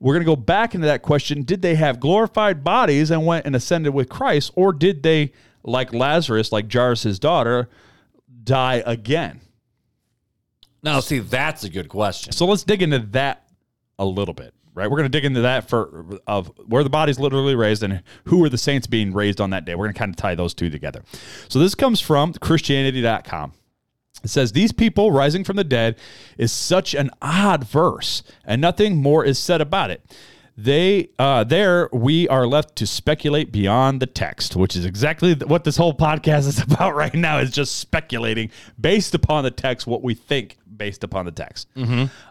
we're going to go back into that question, did they have glorified bodies and went and ascended with Christ or did they like Lazarus, like Jairus' daughter, die again? Now, see, that's a good question. So let's dig into that a little bit, right? We're going to dig into that for of where the body's literally raised and who are the saints being raised on that day. We're going to kind of tie those two together. So this comes from Christianity.com. It says these people rising from the dead is such an odd verse, and nothing more is said about it. They uh, there we are left to speculate beyond the text, which is exactly what this whole podcast is about right now. Is just speculating based upon the text, what we think based upon the text.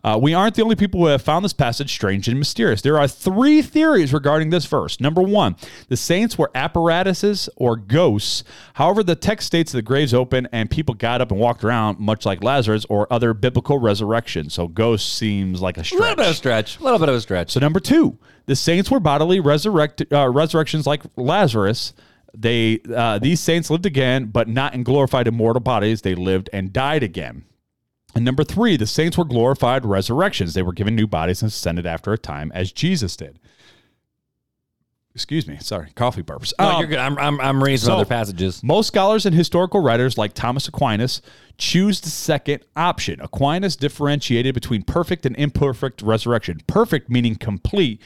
Uh, we aren't the only people who have found this passage strange and mysterious. There are three theories regarding this verse. Number one, the saints were apparatuses or ghosts. However, the text states the graves open and people got up and walked around, much like Lazarus or other biblical resurrection. So, ghost seems like a A stretch. little bit of a stretch. A little bit of a stretch. So number two, the saints were bodily resurrected, uh, resurrections like Lazarus. They uh, these saints lived again, but not in glorified immortal bodies. They lived and died again. And number three, the saints were glorified resurrections. They were given new bodies and ascended after a time, as Jesus did. Excuse me, sorry, coffee burps. No, Um, you're good. I'm, I'm, I'm reading some so- other passages. most scholars and historical writers like Thomas Aquinas choose the second option. Aquinas differentiated between perfect and imperfect resurrection. Perfect meaning complete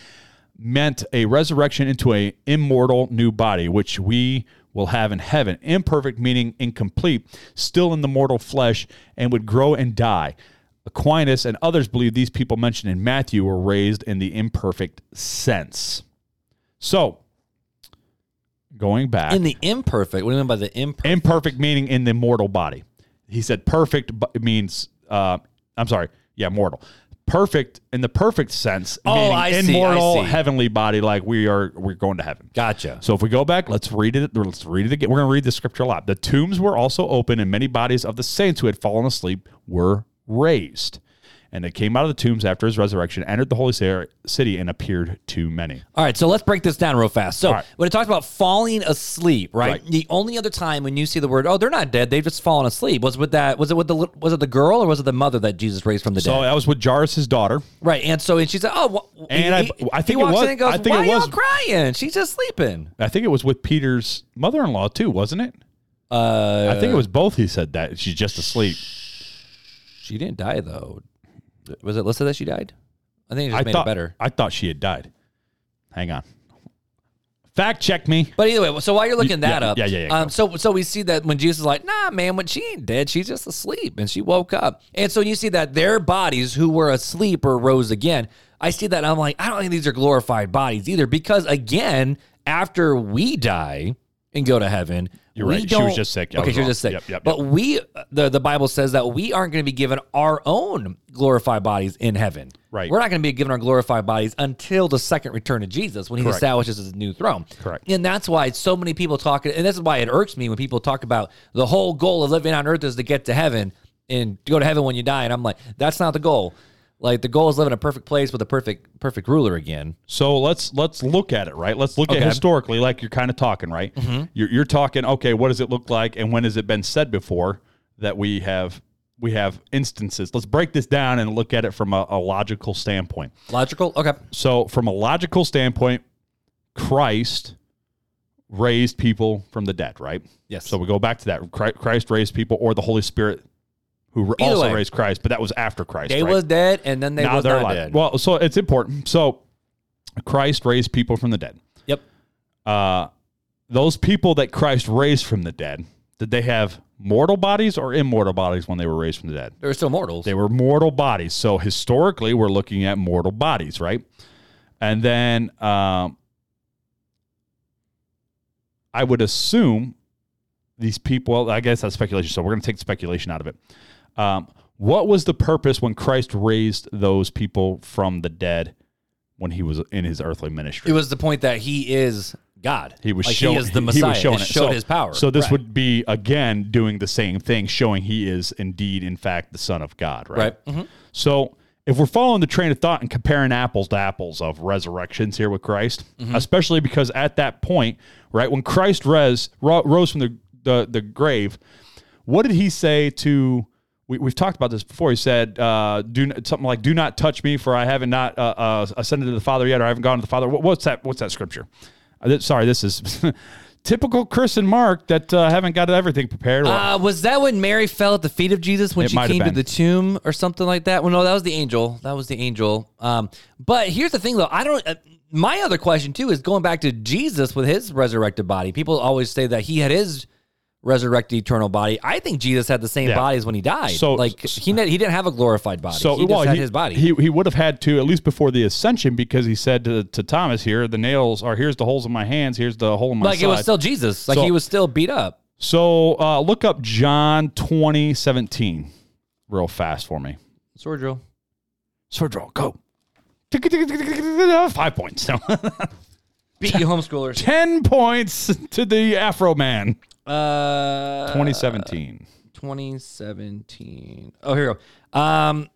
meant a resurrection into a immortal new body which we will have in heaven. Imperfect meaning incomplete, still in the mortal flesh and would grow and die. Aquinas and others believe these people mentioned in Matthew were raised in the imperfect sense. So, going back In the imperfect, what do you mean by the imperfect? imperfect meaning in the mortal body. He said perfect means uh, I'm sorry, yeah, mortal. Perfect in the perfect sense, Oh, I see, I immortal, see. heavenly body, like we are we're going to heaven. Gotcha. So if we go back, let's read it. Let's read it again. We're going to read the scripture a lot. The tombs were also open, and many bodies of the saints who had fallen asleep were raised. And they came out of the tombs after his resurrection, entered the holy city, and appeared to many. All right, so let's break this down real fast. So right. when it talks about falling asleep, right, Right. The only other time when you see the word, oh, they're not dead, they've just fallen asleep, was with that. Was it with the was it the girl or was it the mother that Jesus raised from the So dead? So that was with Jairus' daughter. right, and so and she said, oh, wh- And I- I think he it was- in and goes, I think why it y'all was- crying? She's just sleeping. I think it was with Peter's mother-in-law too, wasn't it? Uh, I think it was both. He said that she's just asleep. she didn't die though. Was it listed that she died? I think it just I made thought it better. I thought she had died. Hang on. Fact check me. But either way, so while you're looking that yeah, up, yeah, yeah, yeah, Um, so so we see that when Jesus is like, nah, man, when she ain't dead, she's just asleep, and she woke up, and so you see that their bodies who were asleep or rose again. I see that, and I'm like, I don't think these are glorified bodies either, because again, after we die, and go to heaven. You're we right. She was just sick. I Okay, she was wrong. just sick. Yep, yep, but we, the, the Bible says that we aren't going to be given our own glorified bodies in heaven. Right. We're not going to be given our glorified bodies until the second return of Jesus when he Correct. establishes his new throne. Correct. And that's why so many people talk, and this is why it irks me when people talk about the whole goal of living on earth is to get to heaven and to go to heaven when you die. And I'm like, that's not the goal. Like the goal is live in a perfect place with a perfect perfect ruler again. So let's let's look at it, right? Let's look Okay. at historically, like you're kind of talking, right? Mm-hmm. You're, you're talking, okay, what does it look like, and when has it been said before that we have we have instances? Let's break this down and look at it from a, a logical standpoint. Logical? Okay. So, from a logical standpoint, Christ raised people from the dead, right? Yes. So we go back to that. Christ raised people, or the Holy Spirit, who Either also way. raised Christ, but that was after Christ. They right? was dead and then they now was they're alive. dead. Well, so it's important. So Christ raised people from the dead. yep. Uh, those people that Christ raised from the dead, did they have mortal bodies or immortal bodies when they were raised from the dead? They were still mortals. They were mortal bodies. So historically, we're looking at mortal bodies, right? And then um, I would assume these people, I guess that's speculation. So we're going to take the speculation out of it. Um, what was the purpose when Christ raised those people from the dead when he was in his earthly ministry? it was the point that he is God. He was like showing he is the he Messiah. was showing it showed So- his power. So this Right. would be again doing the same thing, showing he is indeed, in fact, the Son of God, right? right. Mhm. So if we're following the train of thought and comparing apples to apples of resurrections here with Christ, Mm-hmm. especially because at that point, right, when Christ res, ro- rose from the, the, the grave, what did he say to? We, we've talked about this before. He said, uh, "Do something like, do not touch me, for I haven't not uh, uh, ascended to the Father yet, or I haven't gone to the Father." What, what's that? What's that scripture? Uh, th- sorry, this is typical Chris and Mark that uh, haven't got everything prepared. Uh, was that when Mary fell at the feet of Jesus when she came to the tomb or something like that? Well, no, that was the angel. That was the angel. Um, but here's the thing, though. I don't. Uh, my other question too is going back to Jesus with his resurrected body. People always say that he had his resurrected eternal body. I think Jesus had the same Yeah. body as when he died. So- like he he didn't have a glorified body. So he well, had he, his body. He, he would have had to at least before the ascension because he said to, to Thomas here, the nails are here's the holes in my hands, here's the hole in my like side. it was still Jesus. Like So- he was still beat up. so uh, look up John twenty seventeen real fast for me. Sword drill. Sword draw, go. Five points. Beat you homeschoolers. Ten points to the Afro Man. Uh, 2017. 2017. Oh, here we go. Um,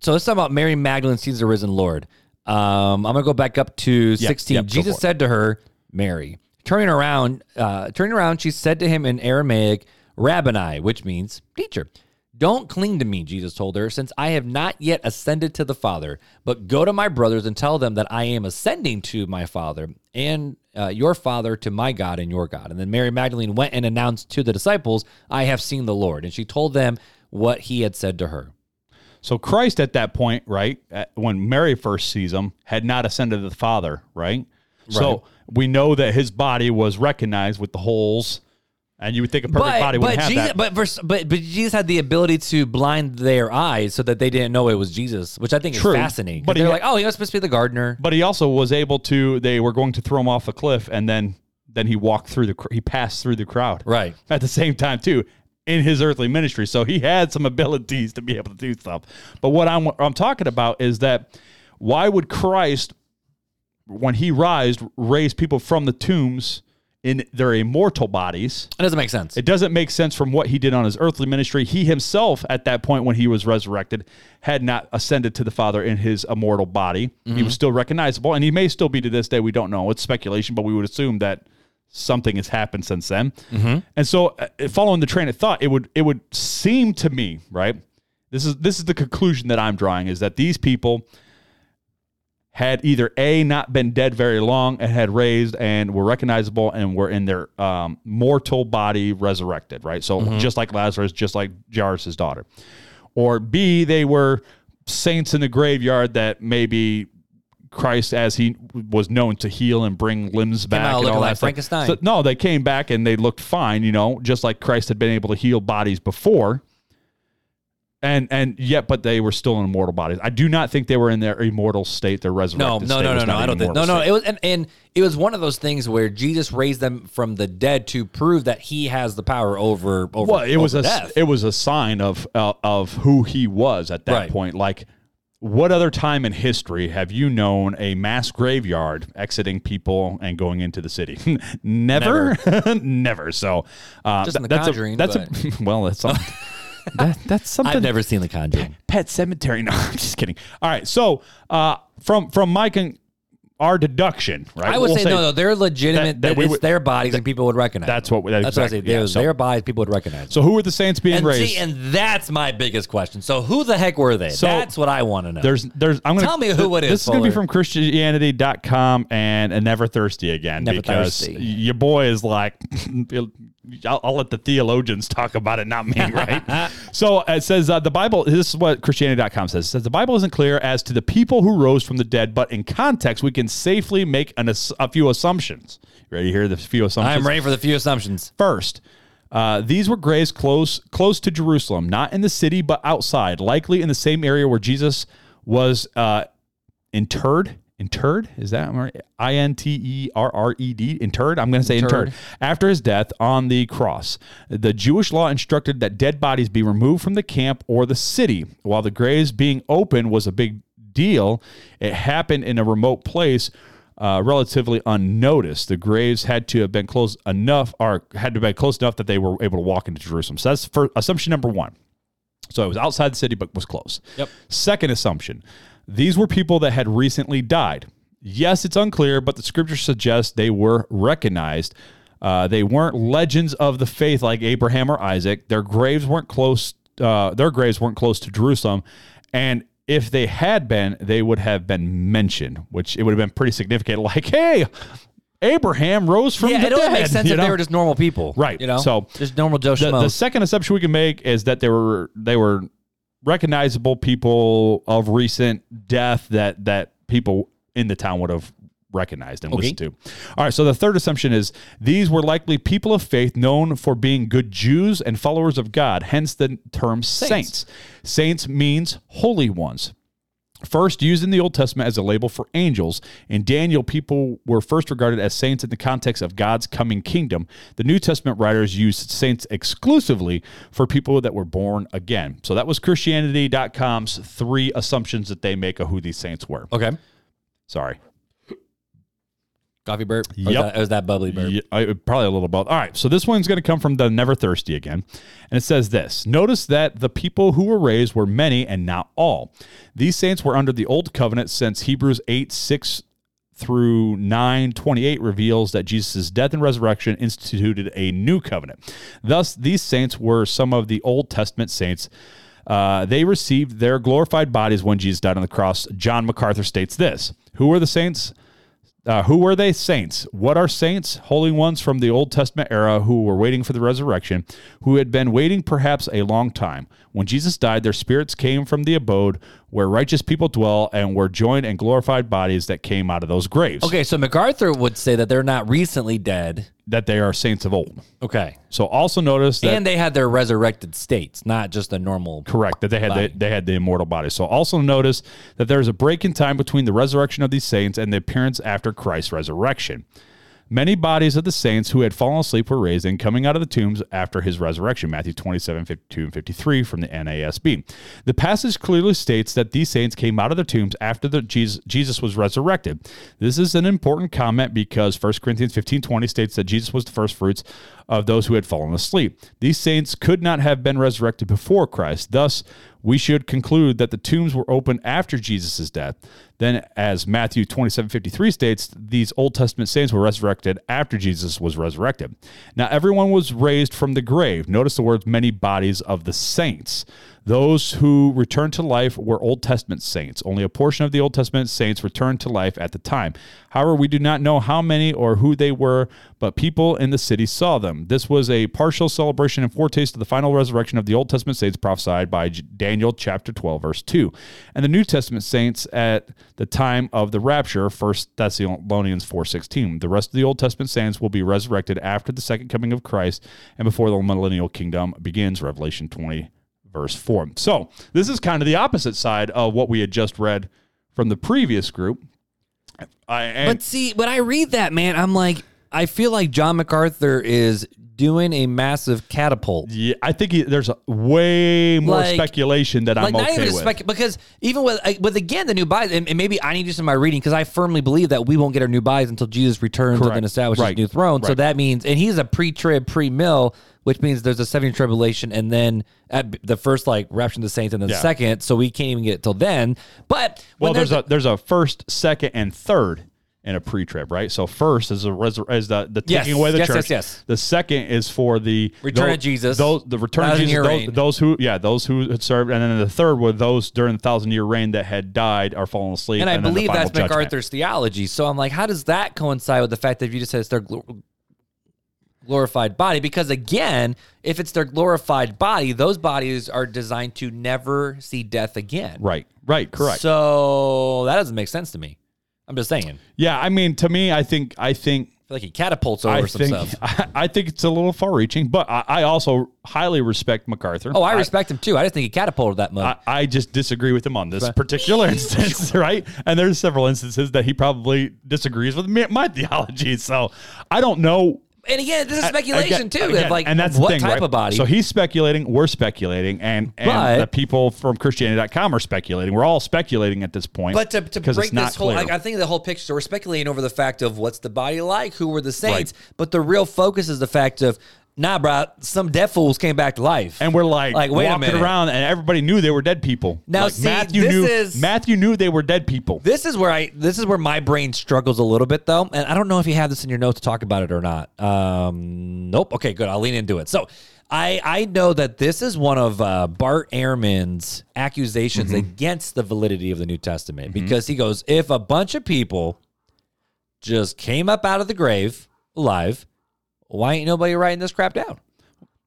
so let's talk about Mary Magdalene sees the risen Lord. Um, I'm gonna go back up to 16. yep, Jesus said to her, Mary, turning around, uh, turning around, she said to him in Aramaic, Rabboni, which means teacher. Don't cling to me, Jesus told her, since I have not yet ascended to the Father, but go to my brothers and tell them that I am ascending to my Father and uh, your Father, to my God and your God. And then Mary Magdalene went and announced to the disciples, I have seen the Lord. And she told them what he had said to her. So Christ at that point, right, when Mary first sees him, had not ascended to the Father, right? So we know that his body was recognized with the holes, and you would think a perfect body but wouldn't have Jesus, that. but, vers- but but Jesus had the ability to blind their eyes so that they didn't know it was Jesus, which I think True. is fascinating. But they're like, oh, he was supposed to be the gardener. But he also was able to. They were going to throw him off a cliff, and then then he walked through the. He passed through the crowd Right. at the same time too in his earthly ministry. So he had some abilities to be able to do stuff. But what I'm I'm talking about is that why would Christ, when he rised, raise people from the tombs in their immortal bodies? It doesn't make sense. It doesn't make sense from what he did on his earthly ministry. He himself, at that point when he was resurrected, had not ascended to the Father in his immortal body. He mm-hmm. was still recognizable, and he may still be to this day. We don't know. It's speculation, but we would assume that something has happened since then. Mm-hmm. And so, uh, uh, following the train of thought, it would it would seem to me, right? This is this is the conclusion that I'm drawing is that these people had either a not been dead very long and had raised and were recognizable and were in their um, mortal body resurrected, right? So just like Lazarus, just like Jairus' daughter, or b they were saints in the graveyard that maybe Christ, as he was known to heal and bring limbs back, and all like that. Frankenstein. So, no, they came back and they looked fine, you know, just like Christ had been able to heal bodies before and and yet, but they were still in immortal bodies. I do not think they were in their immortal state. Their No, resurrected no, state no, no, no. I don't think. No, no. state. It was, and, and it was one of those things where Jesus raised them from the dead to prove that He has the power over over. Well, it was a death. it was a sign of uh, of who he was at that Right. point. Like, what other time in history have you known a mass graveyard exiting people and going into the city? Never, never. So, uh, Just in The that's Conjuring, A, that's a well, that's. That, that's something. I've never seen The Conjuring. Pet Sematary. No, I'm just kidding. All right. So, uh, from from Mike and our deduction, right? I would we'll say, no, no. They're legitimate. that that we it's would- their bodies and people would recognize. That's what- that's That's what I say. exactly- yeah, They're so- their bodies. People would recognize. So, who were the saints being and raised? see, and that's my biggest question. So, who the heck were they? So, that's what I want to know. There's, there's. I'm gonna Tell me who it is, This is gonna be from Christianity.com and, and Never Thirsty again Never because Thirsty. your boy is like, I'll, I'll let the theologians talk about it, not me, right? so it says uh, the Bible. This is what Christianity.com says. It says the Bible isn't clear as to the people who rose from the dead, but in context, we can safely make an, a few assumptions. Ready to hear the few assumptions? I'm ready for the few assumptions. First, uh, these were graves close close to Jerusalem, not in the city but outside, likely in the same area where Jesus was uh, interred. Interred is that right? I N T E R R E D interred? I'm going to say interred. Interred. after his death on the cross. The Jewish law instructed that dead bodies be removed from the camp or the city. While the graves being open was a big deal, it happened in a remote place uh, relatively unnoticed. The graves had to have been close enough, or had to be close enough that they were able to walk into Jerusalem. So that's for assumption number one. So it was outside the city, but was close. Yep. Second assumption: these were people that had recently died. Yes, it's unclear, but the scripture suggests they were recognized. Uh, they weren't legends of the faith like Abraham or Isaac. Their graves weren't close. Uh, their graves weren't close to Jerusalem, and if they had been, they would have been mentioned, which it would have been pretty significant. Like, hey, Abraham rose from Yeah, the it only dead. makes sense you if they were just normal people, Right. You know, So, just normal Joe the, the second assumption we can make is that they were they were recognizable people of recent death that that people in the town would have recognized and Okay. listened to. All right, so the third assumption is these were likely people of faith known for being good Jews and followers of God, hence the term saints. Saints, means holy ones. First used in the Old Testament as a label for angels. In Daniel, people were first regarded as saints in the context of God's coming kingdom. The New Testament writers used saints exclusively for people that were born again. So that was Christianity.com's three assumptions that they make of who these saints were. okay, Sorry. Coffee burp. Or Yep. was that, or was that bubbly burp? Yeah, I- probably a little both. All right, so this one's going to come from the Never Thirsty again. And it says this Notice that the people who were raised were many and not all. These saints were under the old covenant since Hebrews 8 6 through 9 28 reveals that Jesus' death and resurrection instituted a new covenant. Thus, these saints were some of the Old Testament saints. Uh, they received their glorified bodies when Jesus died on the cross. John MacArthur states this Who were the saints? Uh, who were they? Saints. What are saints? Holy ones from the Old Testament era who were waiting for the resurrection, who had been waiting perhaps a long time. When Jesus died, their spirits came from the abode where righteous people dwell and were joined and glorified bodies that came out of those graves. Okay, so MacArthur would say that they're not recently dead. That they are saints of old. Okay, So also notice that and they had their resurrected states, not just a normal. Correct. That they had the, they had the immortal body. So also notice that there's a break in time between the resurrection of these saints and the appearance after Christ's resurrection. Many bodies of the saints who had fallen asleep were raised and coming out of the tombs after his resurrection. Matthew 27, 52, and 53 from the NASB. The passage clearly states that these saints came out of their tombs after the Jesus, Jesus was resurrected. This is an important comment because 1 Corinthians 15, 20 states that Jesus was the first fruits of those who had fallen asleep. These saints could not have been resurrected before Christ. Thus, we should conclude that the tombs were opened after Jesus' death. Then, as Matthew 27 53 states, these Old Testament saints were resurrected after Jesus was resurrected. Now, everyone was raised from the grave. Notice the words many bodies of the saints. Those who returned to life were Old Testament saints. Only a portion of the Old Testament saints returned to life at the time. However, we do not know how many or who they were, but people in the city saw them. This was a partial celebration and foretaste of the final resurrection of the Old Testament saints prophesied by Daniel chapter 12, verse 2. And the New Testament saints at the time of the rapture, 1 Thessalonians 4.16. The rest of the Old Testament saints will be resurrected after the second coming of Christ and before the millennial kingdom begins, Revelation 20, verse 4. So this is kind of the opposite side of what we had just read from the previous group. I, But see, when I read that, man, I'm like, I feel like John MacArthur is doing a massive catapult. yeah, I think he, there's a way more Like- speculation that Like I'm okay with. spec because even with with again the new buys and, and maybe I need to do some of my reading because I firmly believe that we won't get our new buys until Jesus returns and Correct. then establishes Right. his new throne. So that means and he's a pre-trib pre-mill, which means there's a seven year tribulation and then at the first like rapture of the saints and then the Yeah. second. So we can't even get it till then. But well, there's a there's a first, second, and third in a pre-trib, right? So first is a resur- is the the Yes. taking away the Yes, church. yes, yes. The second is for the Return those, of Jesus. Those the return of Jesus. Those, those who yeah those who had served, and then the third were those during the thousand year reign that had died or fallen asleep. and I then the believe that's judgment. MacArthur's theology. So I'm like, how does that coincide with the fact that if you just said it's their gl- glorified body? Because again, if it's their glorified body, those bodies are designed to never see death again. Right. Right. Correct. So that doesn't make sense to me. I'm just saying. Yeah. I mean, to me, I think I think like he catapults over I some think stuff. I, I think it's a little far reaching, but I, I also highly respect MacArthur. Oh, I respect him too. I just think he catapulted that much. I, I just disagree with him on this particular instance, right? And there's several instances that he probably disagrees with me, my theology. So I don't know. And again, this is speculation Again- too. again, like, and that's what the thing, type right? of body? So he's speculating, we're speculating, and, and But- the people from Christianity.com are speculating. We're all speculating at this point. But to, to break this whole, like, I think the whole picture, we're speculating over the fact of what's the body like, who were the saints, but the real focus is the fact of, nah, bro, some dead fools came back to life. and we're like, Like, wait a walking minute. around, and everybody knew they were dead people. Now, like, see, Matthew this knew is- Matthew knew they were dead people. this is where I, this is where my brain struggles a little bit though, and I don't know if you have this in your notes to talk about it or not. Um, nope. Okay, good. I'll lean into it. So. I, I know that this is one of uh, Bart Ehrman's accusations Mm-hmm. against the validity of the New Testament because he goes, if a bunch of people just came up out of the grave alive, why ain't nobody writing this crap down?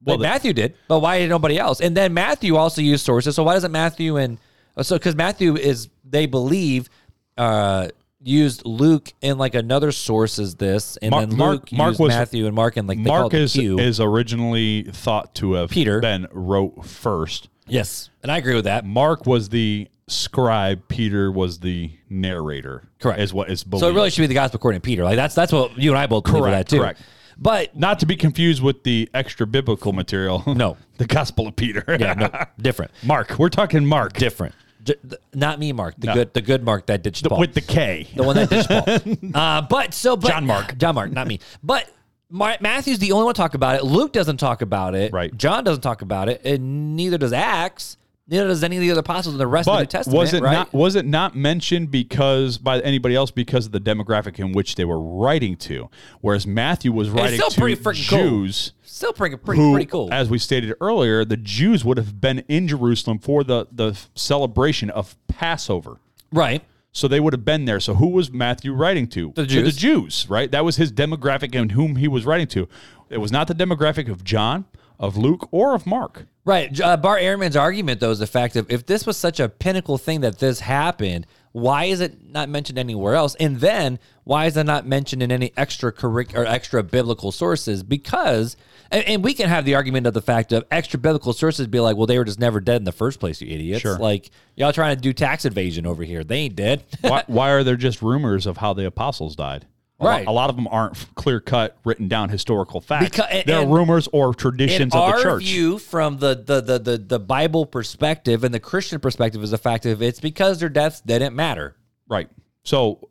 Well, the- Matthew did, but why did nobody else? And then Matthew also used sources. So why doesn't Matthew and uh, so because Matthew is they believe uh used Luke in like another source is this, and Mark- then Mark- Luke Mark used was- Matthew and Mark and like they Mark the is is originally thought to have Peter. been wrote first. yes, and I agree with that. Mark was the scribe. Peter was the narrator. Correct. Is what is believed. So it really should be the gospel according to Peter. Like that's that's what you and I both believe that too. correct. But not to be confused with the extra biblical material. No. the Gospel of Peter. yeah, no, different, Mark. We're talking Mark different. Th- not me, Mark. The good, the good Mark that ditched Paul. with the K. the one that ditched Paul. Uh, but so, but, John Mark. John Mark, not me. But Mar- Matthew's the only one to talk about it. Luke doesn't talk about it. Right. John doesn't talk about it, and neither does Acts. Neither does any of the other apostles in the rest of the New Testament. was it right? not was it not mentioned because by anybody else because of the demographic in which they were writing to? Whereas Matthew was writing to freaking cool. Jews. Still pretty, pretty, who, pretty cool. as we stated earlier, the Jews would have been in Jerusalem for the, the celebration of Passover. right. So they would have been there. So who was Matthew writing to? The To the Jews, right? That was his demographic and whom he was writing to. It was not the demographic of John, of Luke, or of Mark. Right. Uh, Bart Ehrman's argument, though, is the fact of if this was such a pinnacle thing that this happened, why is it not mentioned anywhere else? And then why is it not mentioned in any extra curric- or extra biblical sources? Because, and, and we can have the argument of the fact of extra biblical sources be like, well, they were just never dead in the first place, you idiots. Sure. Like, y'all trying to do tax evasion over here. They ain't dead. why, why are there just rumors of how the apostles died? A Right. A lot of them aren't clear cut, written down historical facts. Because- They're rumors or traditions of the church. view from the, the the the the Bible perspective and the Christian perspective is of it's because their deaths didn't matter. Right. So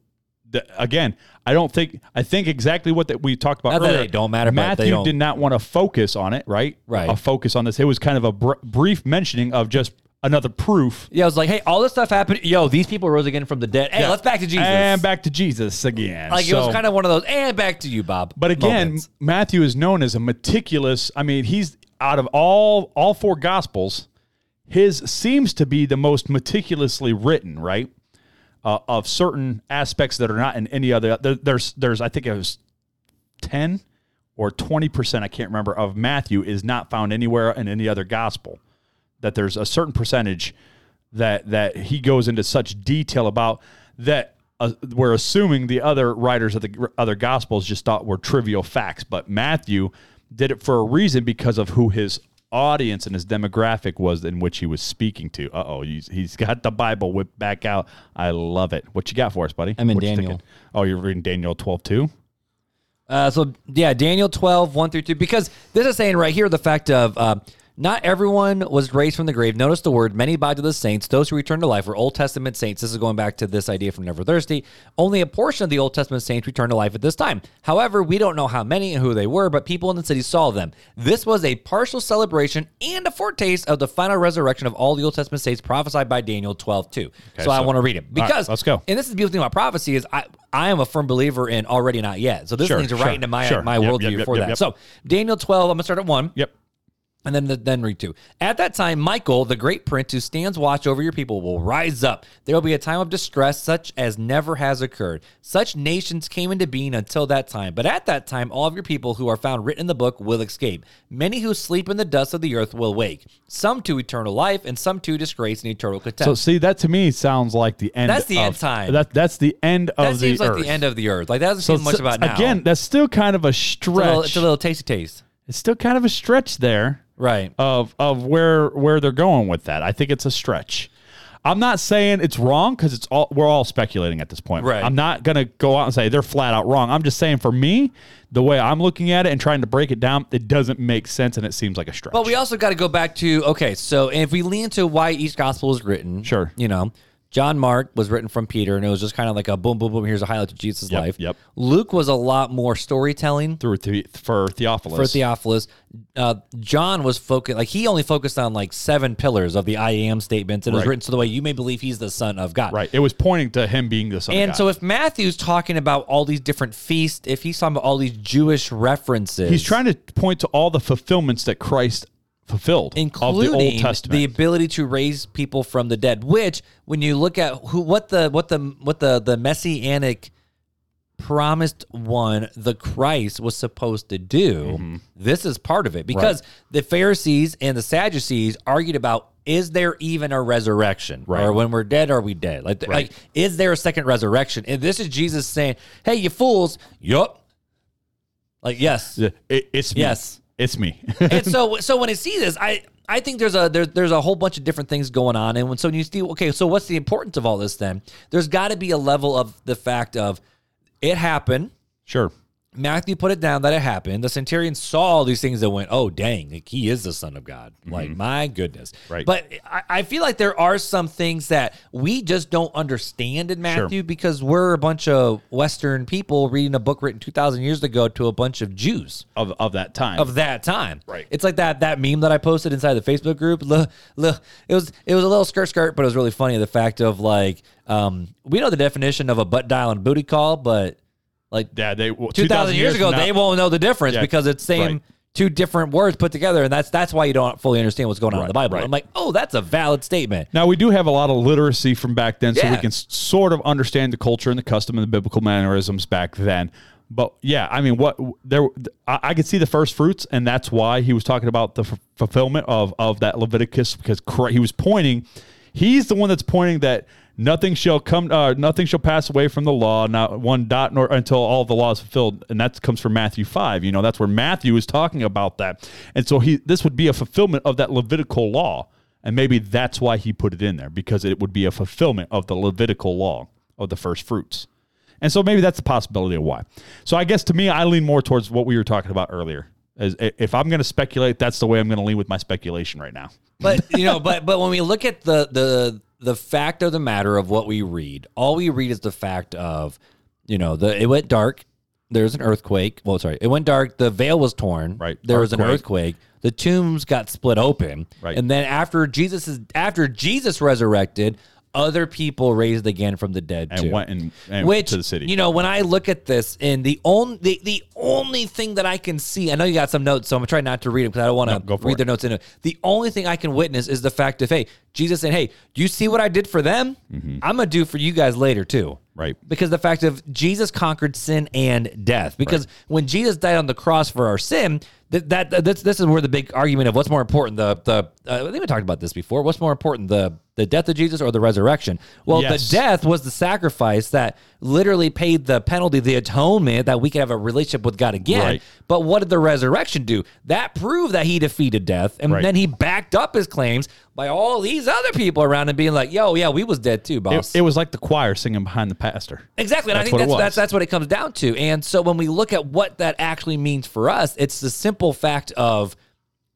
the, again, I don't think I think exactly what that we talked about Not that earlier. they don't matter, but they Matthew don't- did not want to focus on it, right? Right. A focus on this. It was kind of a br- brief mentioning of just another proof. Yeah, I was like, hey, all this stuff happened. Yo, these people rose again from the dead. Hey, Yeah. let's back to Jesus. And back to Jesus again. like it was So- kind of one of those. And back to you, Bob. But again, moments. Matthew is known as a meticulous. I mean, he's out of all all four gospels, his seems to be the most meticulously written, right? Uh, of certain aspects that are not in any other. There, there's there's I think it was ten or twenty percent. I can't remember of Matthew is not found anywhere in any other gospel. That there's a certain percentage that that he goes into such detail about that uh, we're assuming the other writers of the other gospels just thought were trivial facts but matthew did it for a reason because of who his audience and his demographic was in which he was speaking to. Uh oh, he's, he's got the Bible whipped back out. I love it. What you got for us, buddy? I'm in What Daniel. thinking? Oh, you're reading Daniel 12 too? Uh, so yeah, Daniel 12, 1 through 2, because this is saying right here the fact of uh, not everyone was raised from the grave. Notice the word, many abide to the saints, those who return to life were Old Testament saints. This is going back to this idea from Never Thirsty. Only a portion of the Old Testament saints returned to life at this time. However, we don't know how many and who they were, but people in the city saw them. This was a partial celebration and a foretaste of the final resurrection of all the Old Testament saints prophesied by Daniel 12, 2. so, I want to read it right, because let's go. and this is the beautiful thing about prophecy is I I am a firm believer in already not yet. So this Sure, leads sure, right into my sure. my Yep, worldview yep, yep, for that. So Daniel twelve, I'm gonna start at one. Yep. And then then read two. At that time, Michael, the great prince who stands watch over your people, will rise up. There will be a time of distress such as never has occurred. Such nations came into being until that time. But at that time, all of your people who are found written in the book will escape. Many who sleep in the dust of the earth will wake. Some to eternal life, and some to disgrace and eternal contempt. So see, that to me sounds like the end. That's the of, end time. That that's the end that of the seems like earth. the end of the earth. Like that doesn't So seem much so- about now. again, that's still kind of a it's a, little, stretch. it's a little tasty taste. it's still kind of a stretch there. Right. of of where where they're going with that. I think it's a stretch. I'm not saying it's wrong because it's all we're all speculating at this point. Right. I'm not gonna go out and say they're flat out wrong. I'm just saying for me, the way I'm looking at it and trying to break it down, it doesn't make sense and it seems like a stretch. But we also got to go back to okay, so if we lean to why each gospel is written, Sure. you know, John Mark was written from Peter, and it was just kind of like a boom, boom, boom. Here's a highlight of Jesus' Yep, life. yep. Luke was a lot more storytelling through the, for Theophilus. for Theophilus. Uh, John was focused, like he only focused on like seven pillars of the I am statements, and it was written so the way you may believe he's the Son of God. right. It was pointing to him being the son. of And so if Matthew's talking about all these different feasts, if he's talking about all these Jewish references, he's trying to point to all the fulfillments that Christ fulfilled including of the Old Testament. the ability to raise people from the dead. Which, when you look at who, what the what the what the the messianic promised one, the Christ was supposed to do, Mm-hmm. this is part of it because the Pharisees and the Sadducees argued about. Is there even a resurrection? Right. Or when we're dead, are we dead? Like, like, is there a second resurrection? And this is Jesus saying, "Hey, you fools! Yup. Like, yes, it- it's me. Yes. It's me. and so so when I see this, I I think there's a there, there's a whole bunch of different things going on, and when so when you see okay, so what's the importance of all this? Then there's got to be a level of the fact of it happened. sure. Matthew put it down that it happened. The centurion saw all these things and went, "Oh, dang! Like he is the son of God. Like my goodness." Mm-hmm. Right. But I, I feel like there are some things that we just don't understand in Matthew because we're a bunch of Western people reading a book written two thousand years ago to a bunch of Jews Of of that time. of that time. Right. It's like that that meme that I posted inside the Facebook group. Look, look, it was it was a little skirt skirt, but it was really funny. The fact of like, um, we know the definition of a butt dial and booty call, but like yeah, they well, two thousand years ago, now- they won't know the difference Yeah, because it's same. right. Two different words put together, and that's that's why you don't fully understand what's going on in the Bible. right. I'm like, oh, that's a valid statement. Now we do have a lot of literacy from back then, so we can sort of understand the culture and the custom and the biblical mannerisms back then. But yeah, I mean, what there, I, I could see the first fruits, and that's why he was talking about the f- fulfillment of of that Leviticus because he was pointing. He's the one that's pointing that nothing shall come, uh, nothing shall pass away from the law, not one dot nor until all the law is fulfilled, and that comes from Matthew five. You know, that's where Matthew is talking about that, and so he this would be a fulfillment of that Levitical law. And maybe that's why he put it in there because it would be a fulfillment of the Levitical law of the first fruits. And so maybe that's the possibility of why. So I guess to me, I lean more towards what we were talking about earlier. As if I'm going to speculate, that's the way I'm going to lean with my speculation right now. But you know, but but when we look at the the the fact of the matter of what we read, all we read is the fact of, you know, the it went dark. There's an earthquake. Well, sorry, it went dark. The veil was torn. Right. There was an Earthquake. earthquake. The tombs got split open. Right. And then after Jesus is after Jesus resurrected, other people raised again from the dead And too. went and, and Which to the city. you know, when I look at this, and the only the, the only thing that I can see, I know you got some notes, so I'm gonna try not to read them because I don't want to go read it. their notes in it. The only thing I can witness is the fact of, hey, Jesus saying, hey, you see what I did for them? Mm-hmm. I'm gonna do for you guys later too. Right. Because the fact of Jesus conquered sin and death. Because when Jesus died on the cross for our sin, that, that this, this is where the big argument of what's more important. The the uh, I think we talked about this before. What's more important, the the death of Jesus or the resurrection? Well, Yes. the death was the sacrifice that literally paid the penalty, the atonement that we could have a relationship with God again. Right. But what did the resurrection do? That proved that he defeated death, and Right. then he backed up his claims by all these other people around and being like, "Yo, yeah, we was dead too, boss." It, it was like the choir singing behind the pastor. Exactly. And That's I think that's, that's that's what it comes down to. And so when we look at what that actually means for us, it's the simple fact of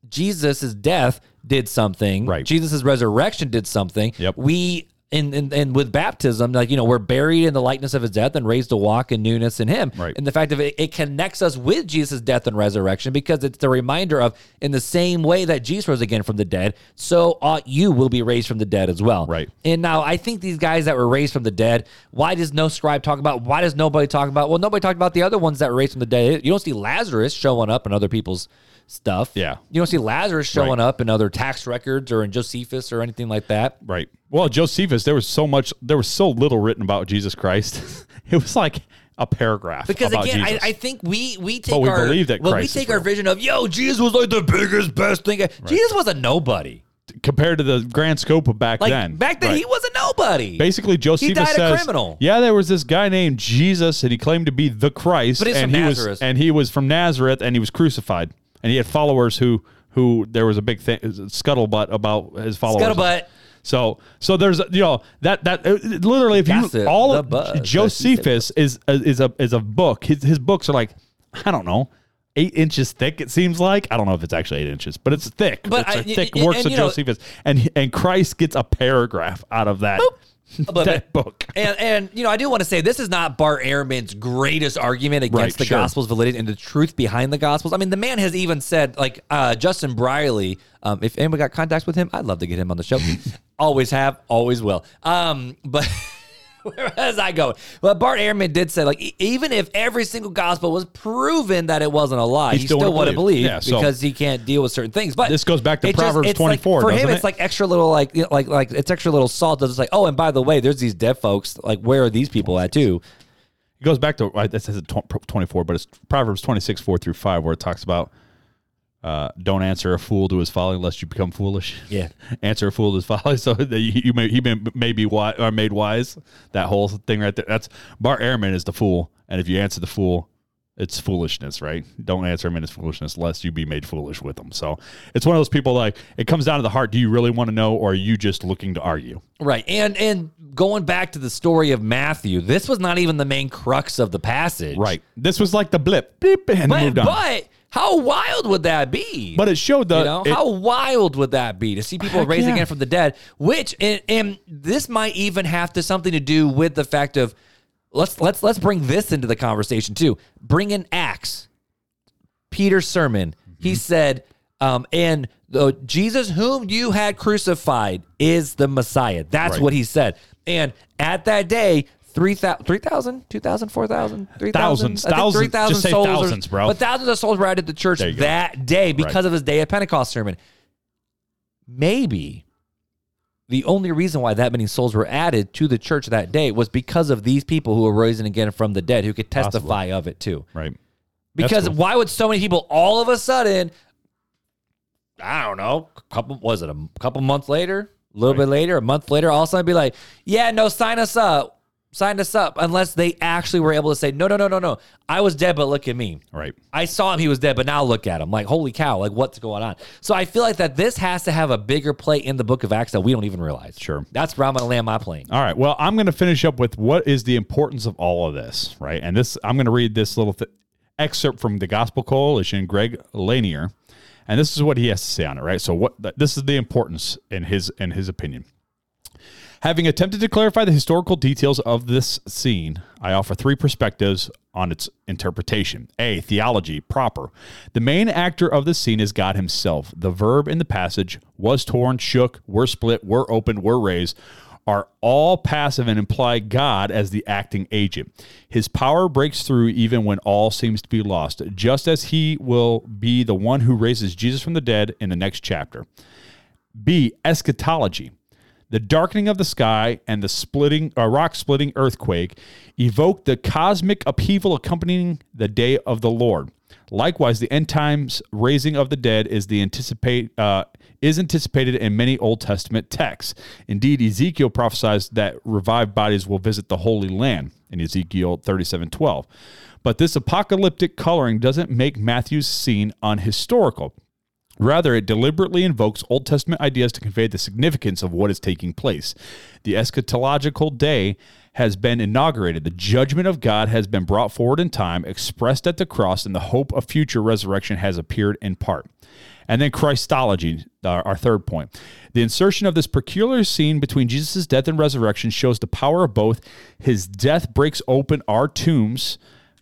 Jesus' death did something. Right. Jesus' resurrection did something. Yep. We and, and and with baptism, like you know, we're buried in the likeness of his death and raised to walk in newness in him. Right. And the fact of it, it connects us with Jesus' death and resurrection because it's the reminder of in the same way that Jesus rose again from the dead, so ought you will be raised from the dead as well. Right. And now I think these guys that were raised from the dead, why does no scribe talk about? Why does nobody talk about? Well, nobody talked about the other ones that were raised from the dead. You don't see Lazarus showing up in other people's stuff. Yeah. You don't see Lazarus showing Right. up in other tax records or in Josephus or anything like that. Right. Well, Josephus, there was so much, there was so little written about Jesus Christ. it was like a paragraph. Because again, I. I think we we take But we our believe that well, we take our real. vision of yo, Jesus was like the biggest, best thing. Jesus was a nobody. compared to the grand scope of back Like then. back then, Right. he was a nobody. Basically, Josephus died a says, criminal. "Yeah, there was this guy named Jesus, and he claimed to be the Christ, But and he Nazareth. was and he was from Nazareth, and he was crucified, and he had followers who who there was a big thing scuttlebutt about his followers. Scuttlebutt. So so there's you know that that uh, literally if you Gossip, all the of buzz, Josephus is is a is a book. His his books are like I don't know. Eight inches thick, it seems like. I don't know if it's actually eight inches, but it's thick. But it's I- thick and- works of Josephus, and and Christ gets a paragraph out of that But- that book. And and you know, I do want to say this is not Bart Ehrman's greatest argument against Right, the sure. gospel's validity and the truth behind the gospels. I mean, the man has even said, like uh, Justin Brierley. Um, if anyone got contacts with him, I'd love to get him on the show. always have, always will. Um, but. Where was I going? But Bart Ehrman did say, like, e- even if every single gospel was proven that it wasn't a lie, he, still still, wouldn't believe. believe Yeah, so- because he can't deal with certain things. But This goes back to it just- Proverbs it's like- 24, for him, doesn't it's like extra little, like, you know, like, like it's extra little salt. It's like, oh, and by the way, there's these dead folks. Like, where are these people at too? It goes back to it says 24, but it's Proverbs 26, 4 through 5, where it talks about uh, don't answer a fool to his folly lest you become foolish. Yeah. answer a fool to his folly so that you, you may he may, may be wise or made wise. That whole thing right there. That's Bart Ehrman is the fool, and if you answer the fool, it's foolishness, right? Don't answer him in his foolishness lest you be made foolish with him. So it's one of those people like it comes down to the heart. Do you really want to know, or are you just looking to argue? Right. And and going back to the story of Matthew, this was not even the main crux of the passage. Right. This was like the blip, beep, and But, moved on. but how wild would that be? But it showed the you know, it- how wild would that be to see people raised yeah. again from the dead? Which and, and this might even have to something to do with the fact of let's let's let's bring this into the conversation too. Bring in Acts, Peter's sermon. He said, um, and the Jesus whom you had crucified is the Messiah. That's Right. what he said. And at that day. 3,000, 3,000, 2,000, 4,000, 3,000? Thousands, I thousands. 3,000 Just say souls thousands, bro. But thousands of souls were added to the church There you go. that day because Right. of his day of Pentecost sermon. Maybe the only reason why that many souls were added to the church that day was because of these people who were risen again from the dead who could testify of it too. right. That's Because cool. why would so many people all of a sudden, I don't know, a couple was it a couple months later, a little bit later, a month later, all of a sudden be like, yeah, no, sign us up. Sign us up unless they actually were able to say, no, no, no, no, no. I was dead, but look at me. Right. I saw him, he was dead, but now look at him. Like, holy cow, like what's going on? So I feel like that this has to have a bigger play in the book of Acts that we don't even realize. Sure. That's where I'm going to land my plane. All right. Well, I'm going to finish up with what is the importance of all of this, right? And this, I'm going to read this little th- excerpt from the Gospel Coalition, Greg Lanier, and this is what he has to say on it, right? So, what this is the importance in his in his opinion. Having attempted to clarify the historical details of this scene, I offer three perspectives on its interpretation. A. Theology proper. The main actor of the scene is God Himself. The verb in the passage was torn, shook, were split, were opened, were raised are all passive and imply God as the acting agent. His power breaks through even when all seems to be lost, just as He will be the one who raises Jesus from the dead in the next chapter. B. Eschatology. The darkening of the sky and the splitting uh, rock splitting earthquake evoke the cosmic upheaval accompanying the day of the Lord. Likewise, the end times raising of the dead is the anticipate uh, is anticipated in many Old Testament texts. Indeed, Ezekiel prophesies that revived bodies will visit the Holy Land in Ezekiel 37:12. But this apocalyptic coloring doesn't make Matthew's scene unhistorical. Rather, it deliberately invokes Old Testament ideas to convey the significance of what is taking place. The eschatological day has been inaugurated. The judgment of God has been brought forward in time, expressed at the cross, and the hope of future resurrection has appeared in part. And then Christology, our, our third point. The insertion of this peculiar scene between Jesus' death and resurrection shows the power of both. His death breaks open our tombs,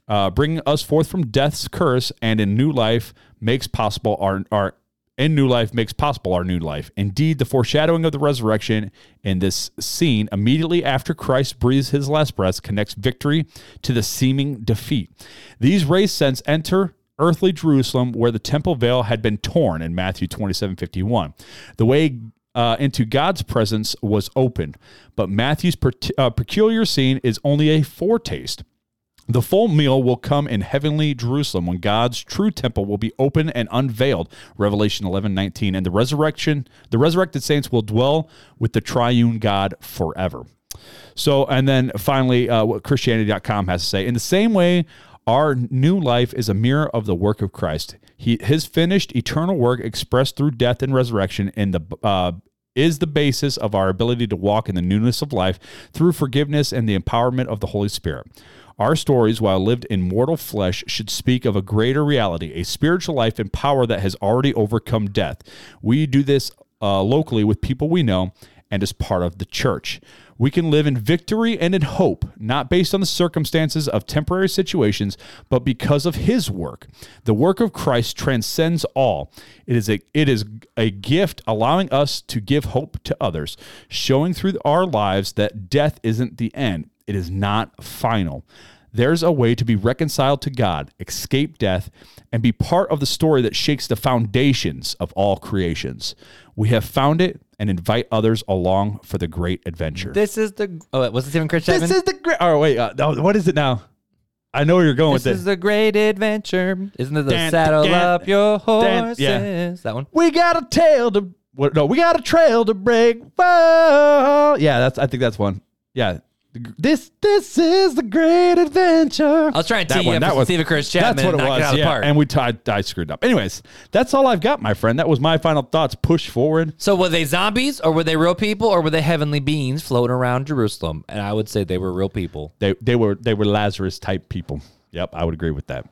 uh, bringing us forth from death's curse, and in new life makes possible our, our in new life makes possible our new life. Indeed, the foreshadowing of the resurrection in this scene immediately after Christ breathes his last breath connects victory to the seeming defeat. These rays sense enter earthly Jerusalem where the temple veil had been torn in Matthew 27 51. The way uh, into God's presence was opened, but Matthew's per- uh, peculiar scene is only a foretaste. The full meal will come in heavenly Jerusalem when God's true temple will be open and unveiled. Revelation 11, 19. And the resurrection, the resurrected saints will dwell with the triune God forever. So, and then finally, uh, what Christianity.com has to say in the same way, our new life is a mirror of the work of Christ. He, his finished eternal work expressed through death and resurrection in the uh, is the basis of our ability to walk in the newness of life through forgiveness and the empowerment of the Holy Spirit. Our stories, while lived in mortal flesh, should speak of a greater reality, a spiritual life and power that has already overcome death. We do this uh, locally with people we know and as part of the church. We can live in victory and in hope, not based on the circumstances of temporary situations, but because of his work. The work of Christ transcends all. It is a it is a gift allowing us to give hope to others, showing through our lives that death isn't the end. It is not final. There's a way to be reconciled to God, escape death, and be part of the story that shakes the foundations of all creations. We have found it and invite others along for the great adventure. This is the. Oh, was it Steven Chris Chapman? This is the great. Oh wait, uh, no, what is it now? I know where you're going This with is this. Is the great adventure. Isn't it the saddle up your horses? yeah. That one. we got a tail to. What, no, we got a trail to break. Whoa. Yeah, that's. I think that's one. Yeah. This this is the great adventure. I was trying to That tee you one, up that for was- Steven Chris Chapman. That's what it knock was. out of the yeah, park. and we t- I, I screwed up. Anyways, that's all I've got, my friend. That was my final thoughts. Push forward. So were they zombies or were they real people or were they heavenly beings floating around Jerusalem? And I would say they were real people. They they were they were Lazarus type people. Yep, I would agree with that.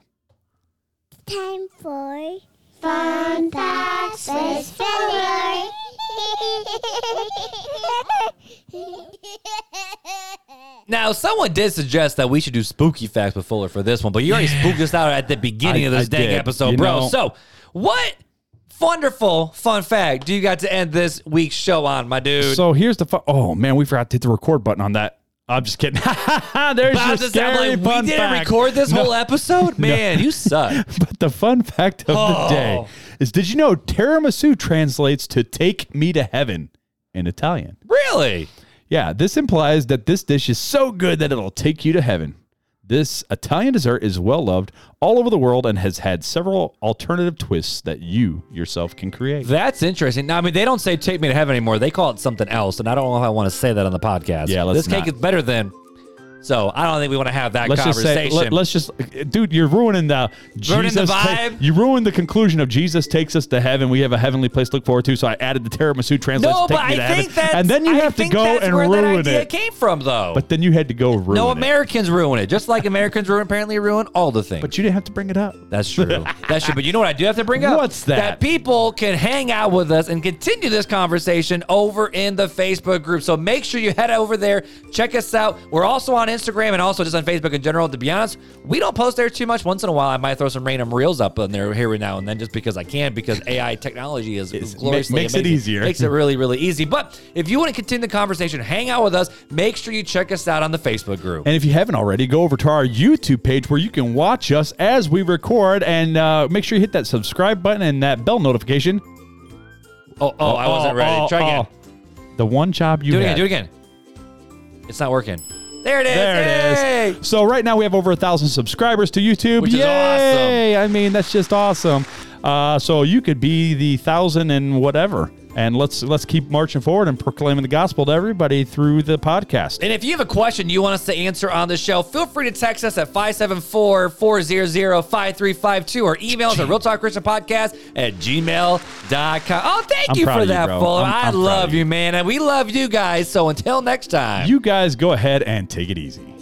Time for Fun Facts with Fuller. Now, someone did suggest that we should do spooky facts with Fuller for this one, but you already spooked us out at the beginning I- of this dang episode, You bro. know- so, what wonderful fun fact do you got to end this week's show on, my dude? So here's the fu- oh man, we forgot to hit the record button on that. I'm just kidding. There's I your just- I'm like, fun we didn't fact. record this No. whole episode? Man, you suck. But the fun fact of the oh. day Oh. is: Did you know tiramisu translates to "take me to heaven" in Italian? Really? Yeah, this implies that this dish is so good that it'll take you to heaven. This Italian dessert is well loved all over the world and has had several alternative twists that you yourself can create. That's interesting. Now, I mean, they don't say "take me to heaven" anymore. They call it something else, and I don't know if I want to say that on the podcast. Yeah, let's this cake not. is better than. So I don't think we want to have that Let's just say, conversation. let, us just, dude, you're ruining the Ruining the Jesus ta- vibe? you ruined the conclusion of Jesus takes us to heaven. We have a heavenly place to look forward to. So I added the tiramisu translates no, but I to think that's and then you I have to go that's and where that ruin idea it. came from, though. But then you had to go ruin it. no it. Americans ruin it, just like Americans ruin apparently ruin all the things. But you didn't have to bring it up. That's true. That's true. But you know what I do have to bring up? What's that? That people can hang out with us and continue this conversation over in the Facebook group. So make sure you head over there, check us out. We're also on Instagram and also just on Facebook in general. To be honest, we don't post there too much. Once in a while, I might throw some random reels up on there here and now and then just because I can, because AI technology is It's- gloriously makes it amazing. easier. Makes it really, really easy. But if you want to continue the conversation, hang out with us, make sure you check us out on the Facebook group. And if you haven't already, go over to our YouTube page where you can watch us as we record and uh, make sure you hit that subscribe button and that bell notification. Oh, oh, I wasn't ready. oh, Try again. oh. The one job you Do it had. again. Do it again. It's not working. There it is. There it Yay! is. So right now we have over a thousand subscribers to YouTube. Which is Yay! I mean, that's just awesome. Uh, so you could be the thousand and whatever. And let's let's keep marching forward and proclaiming the gospel to everybody through the podcast. And if you have a question you want us to answer on the show, feel free to text us at 574-400-5352 or email us at realtalkchristianpodcast Talk Christian Podcast at gmail.com. Oh, thank I'm you for you, that, bro. Fuller. I love you, you. man. And we love you guys. So until next time. You guys go ahead and take it easy.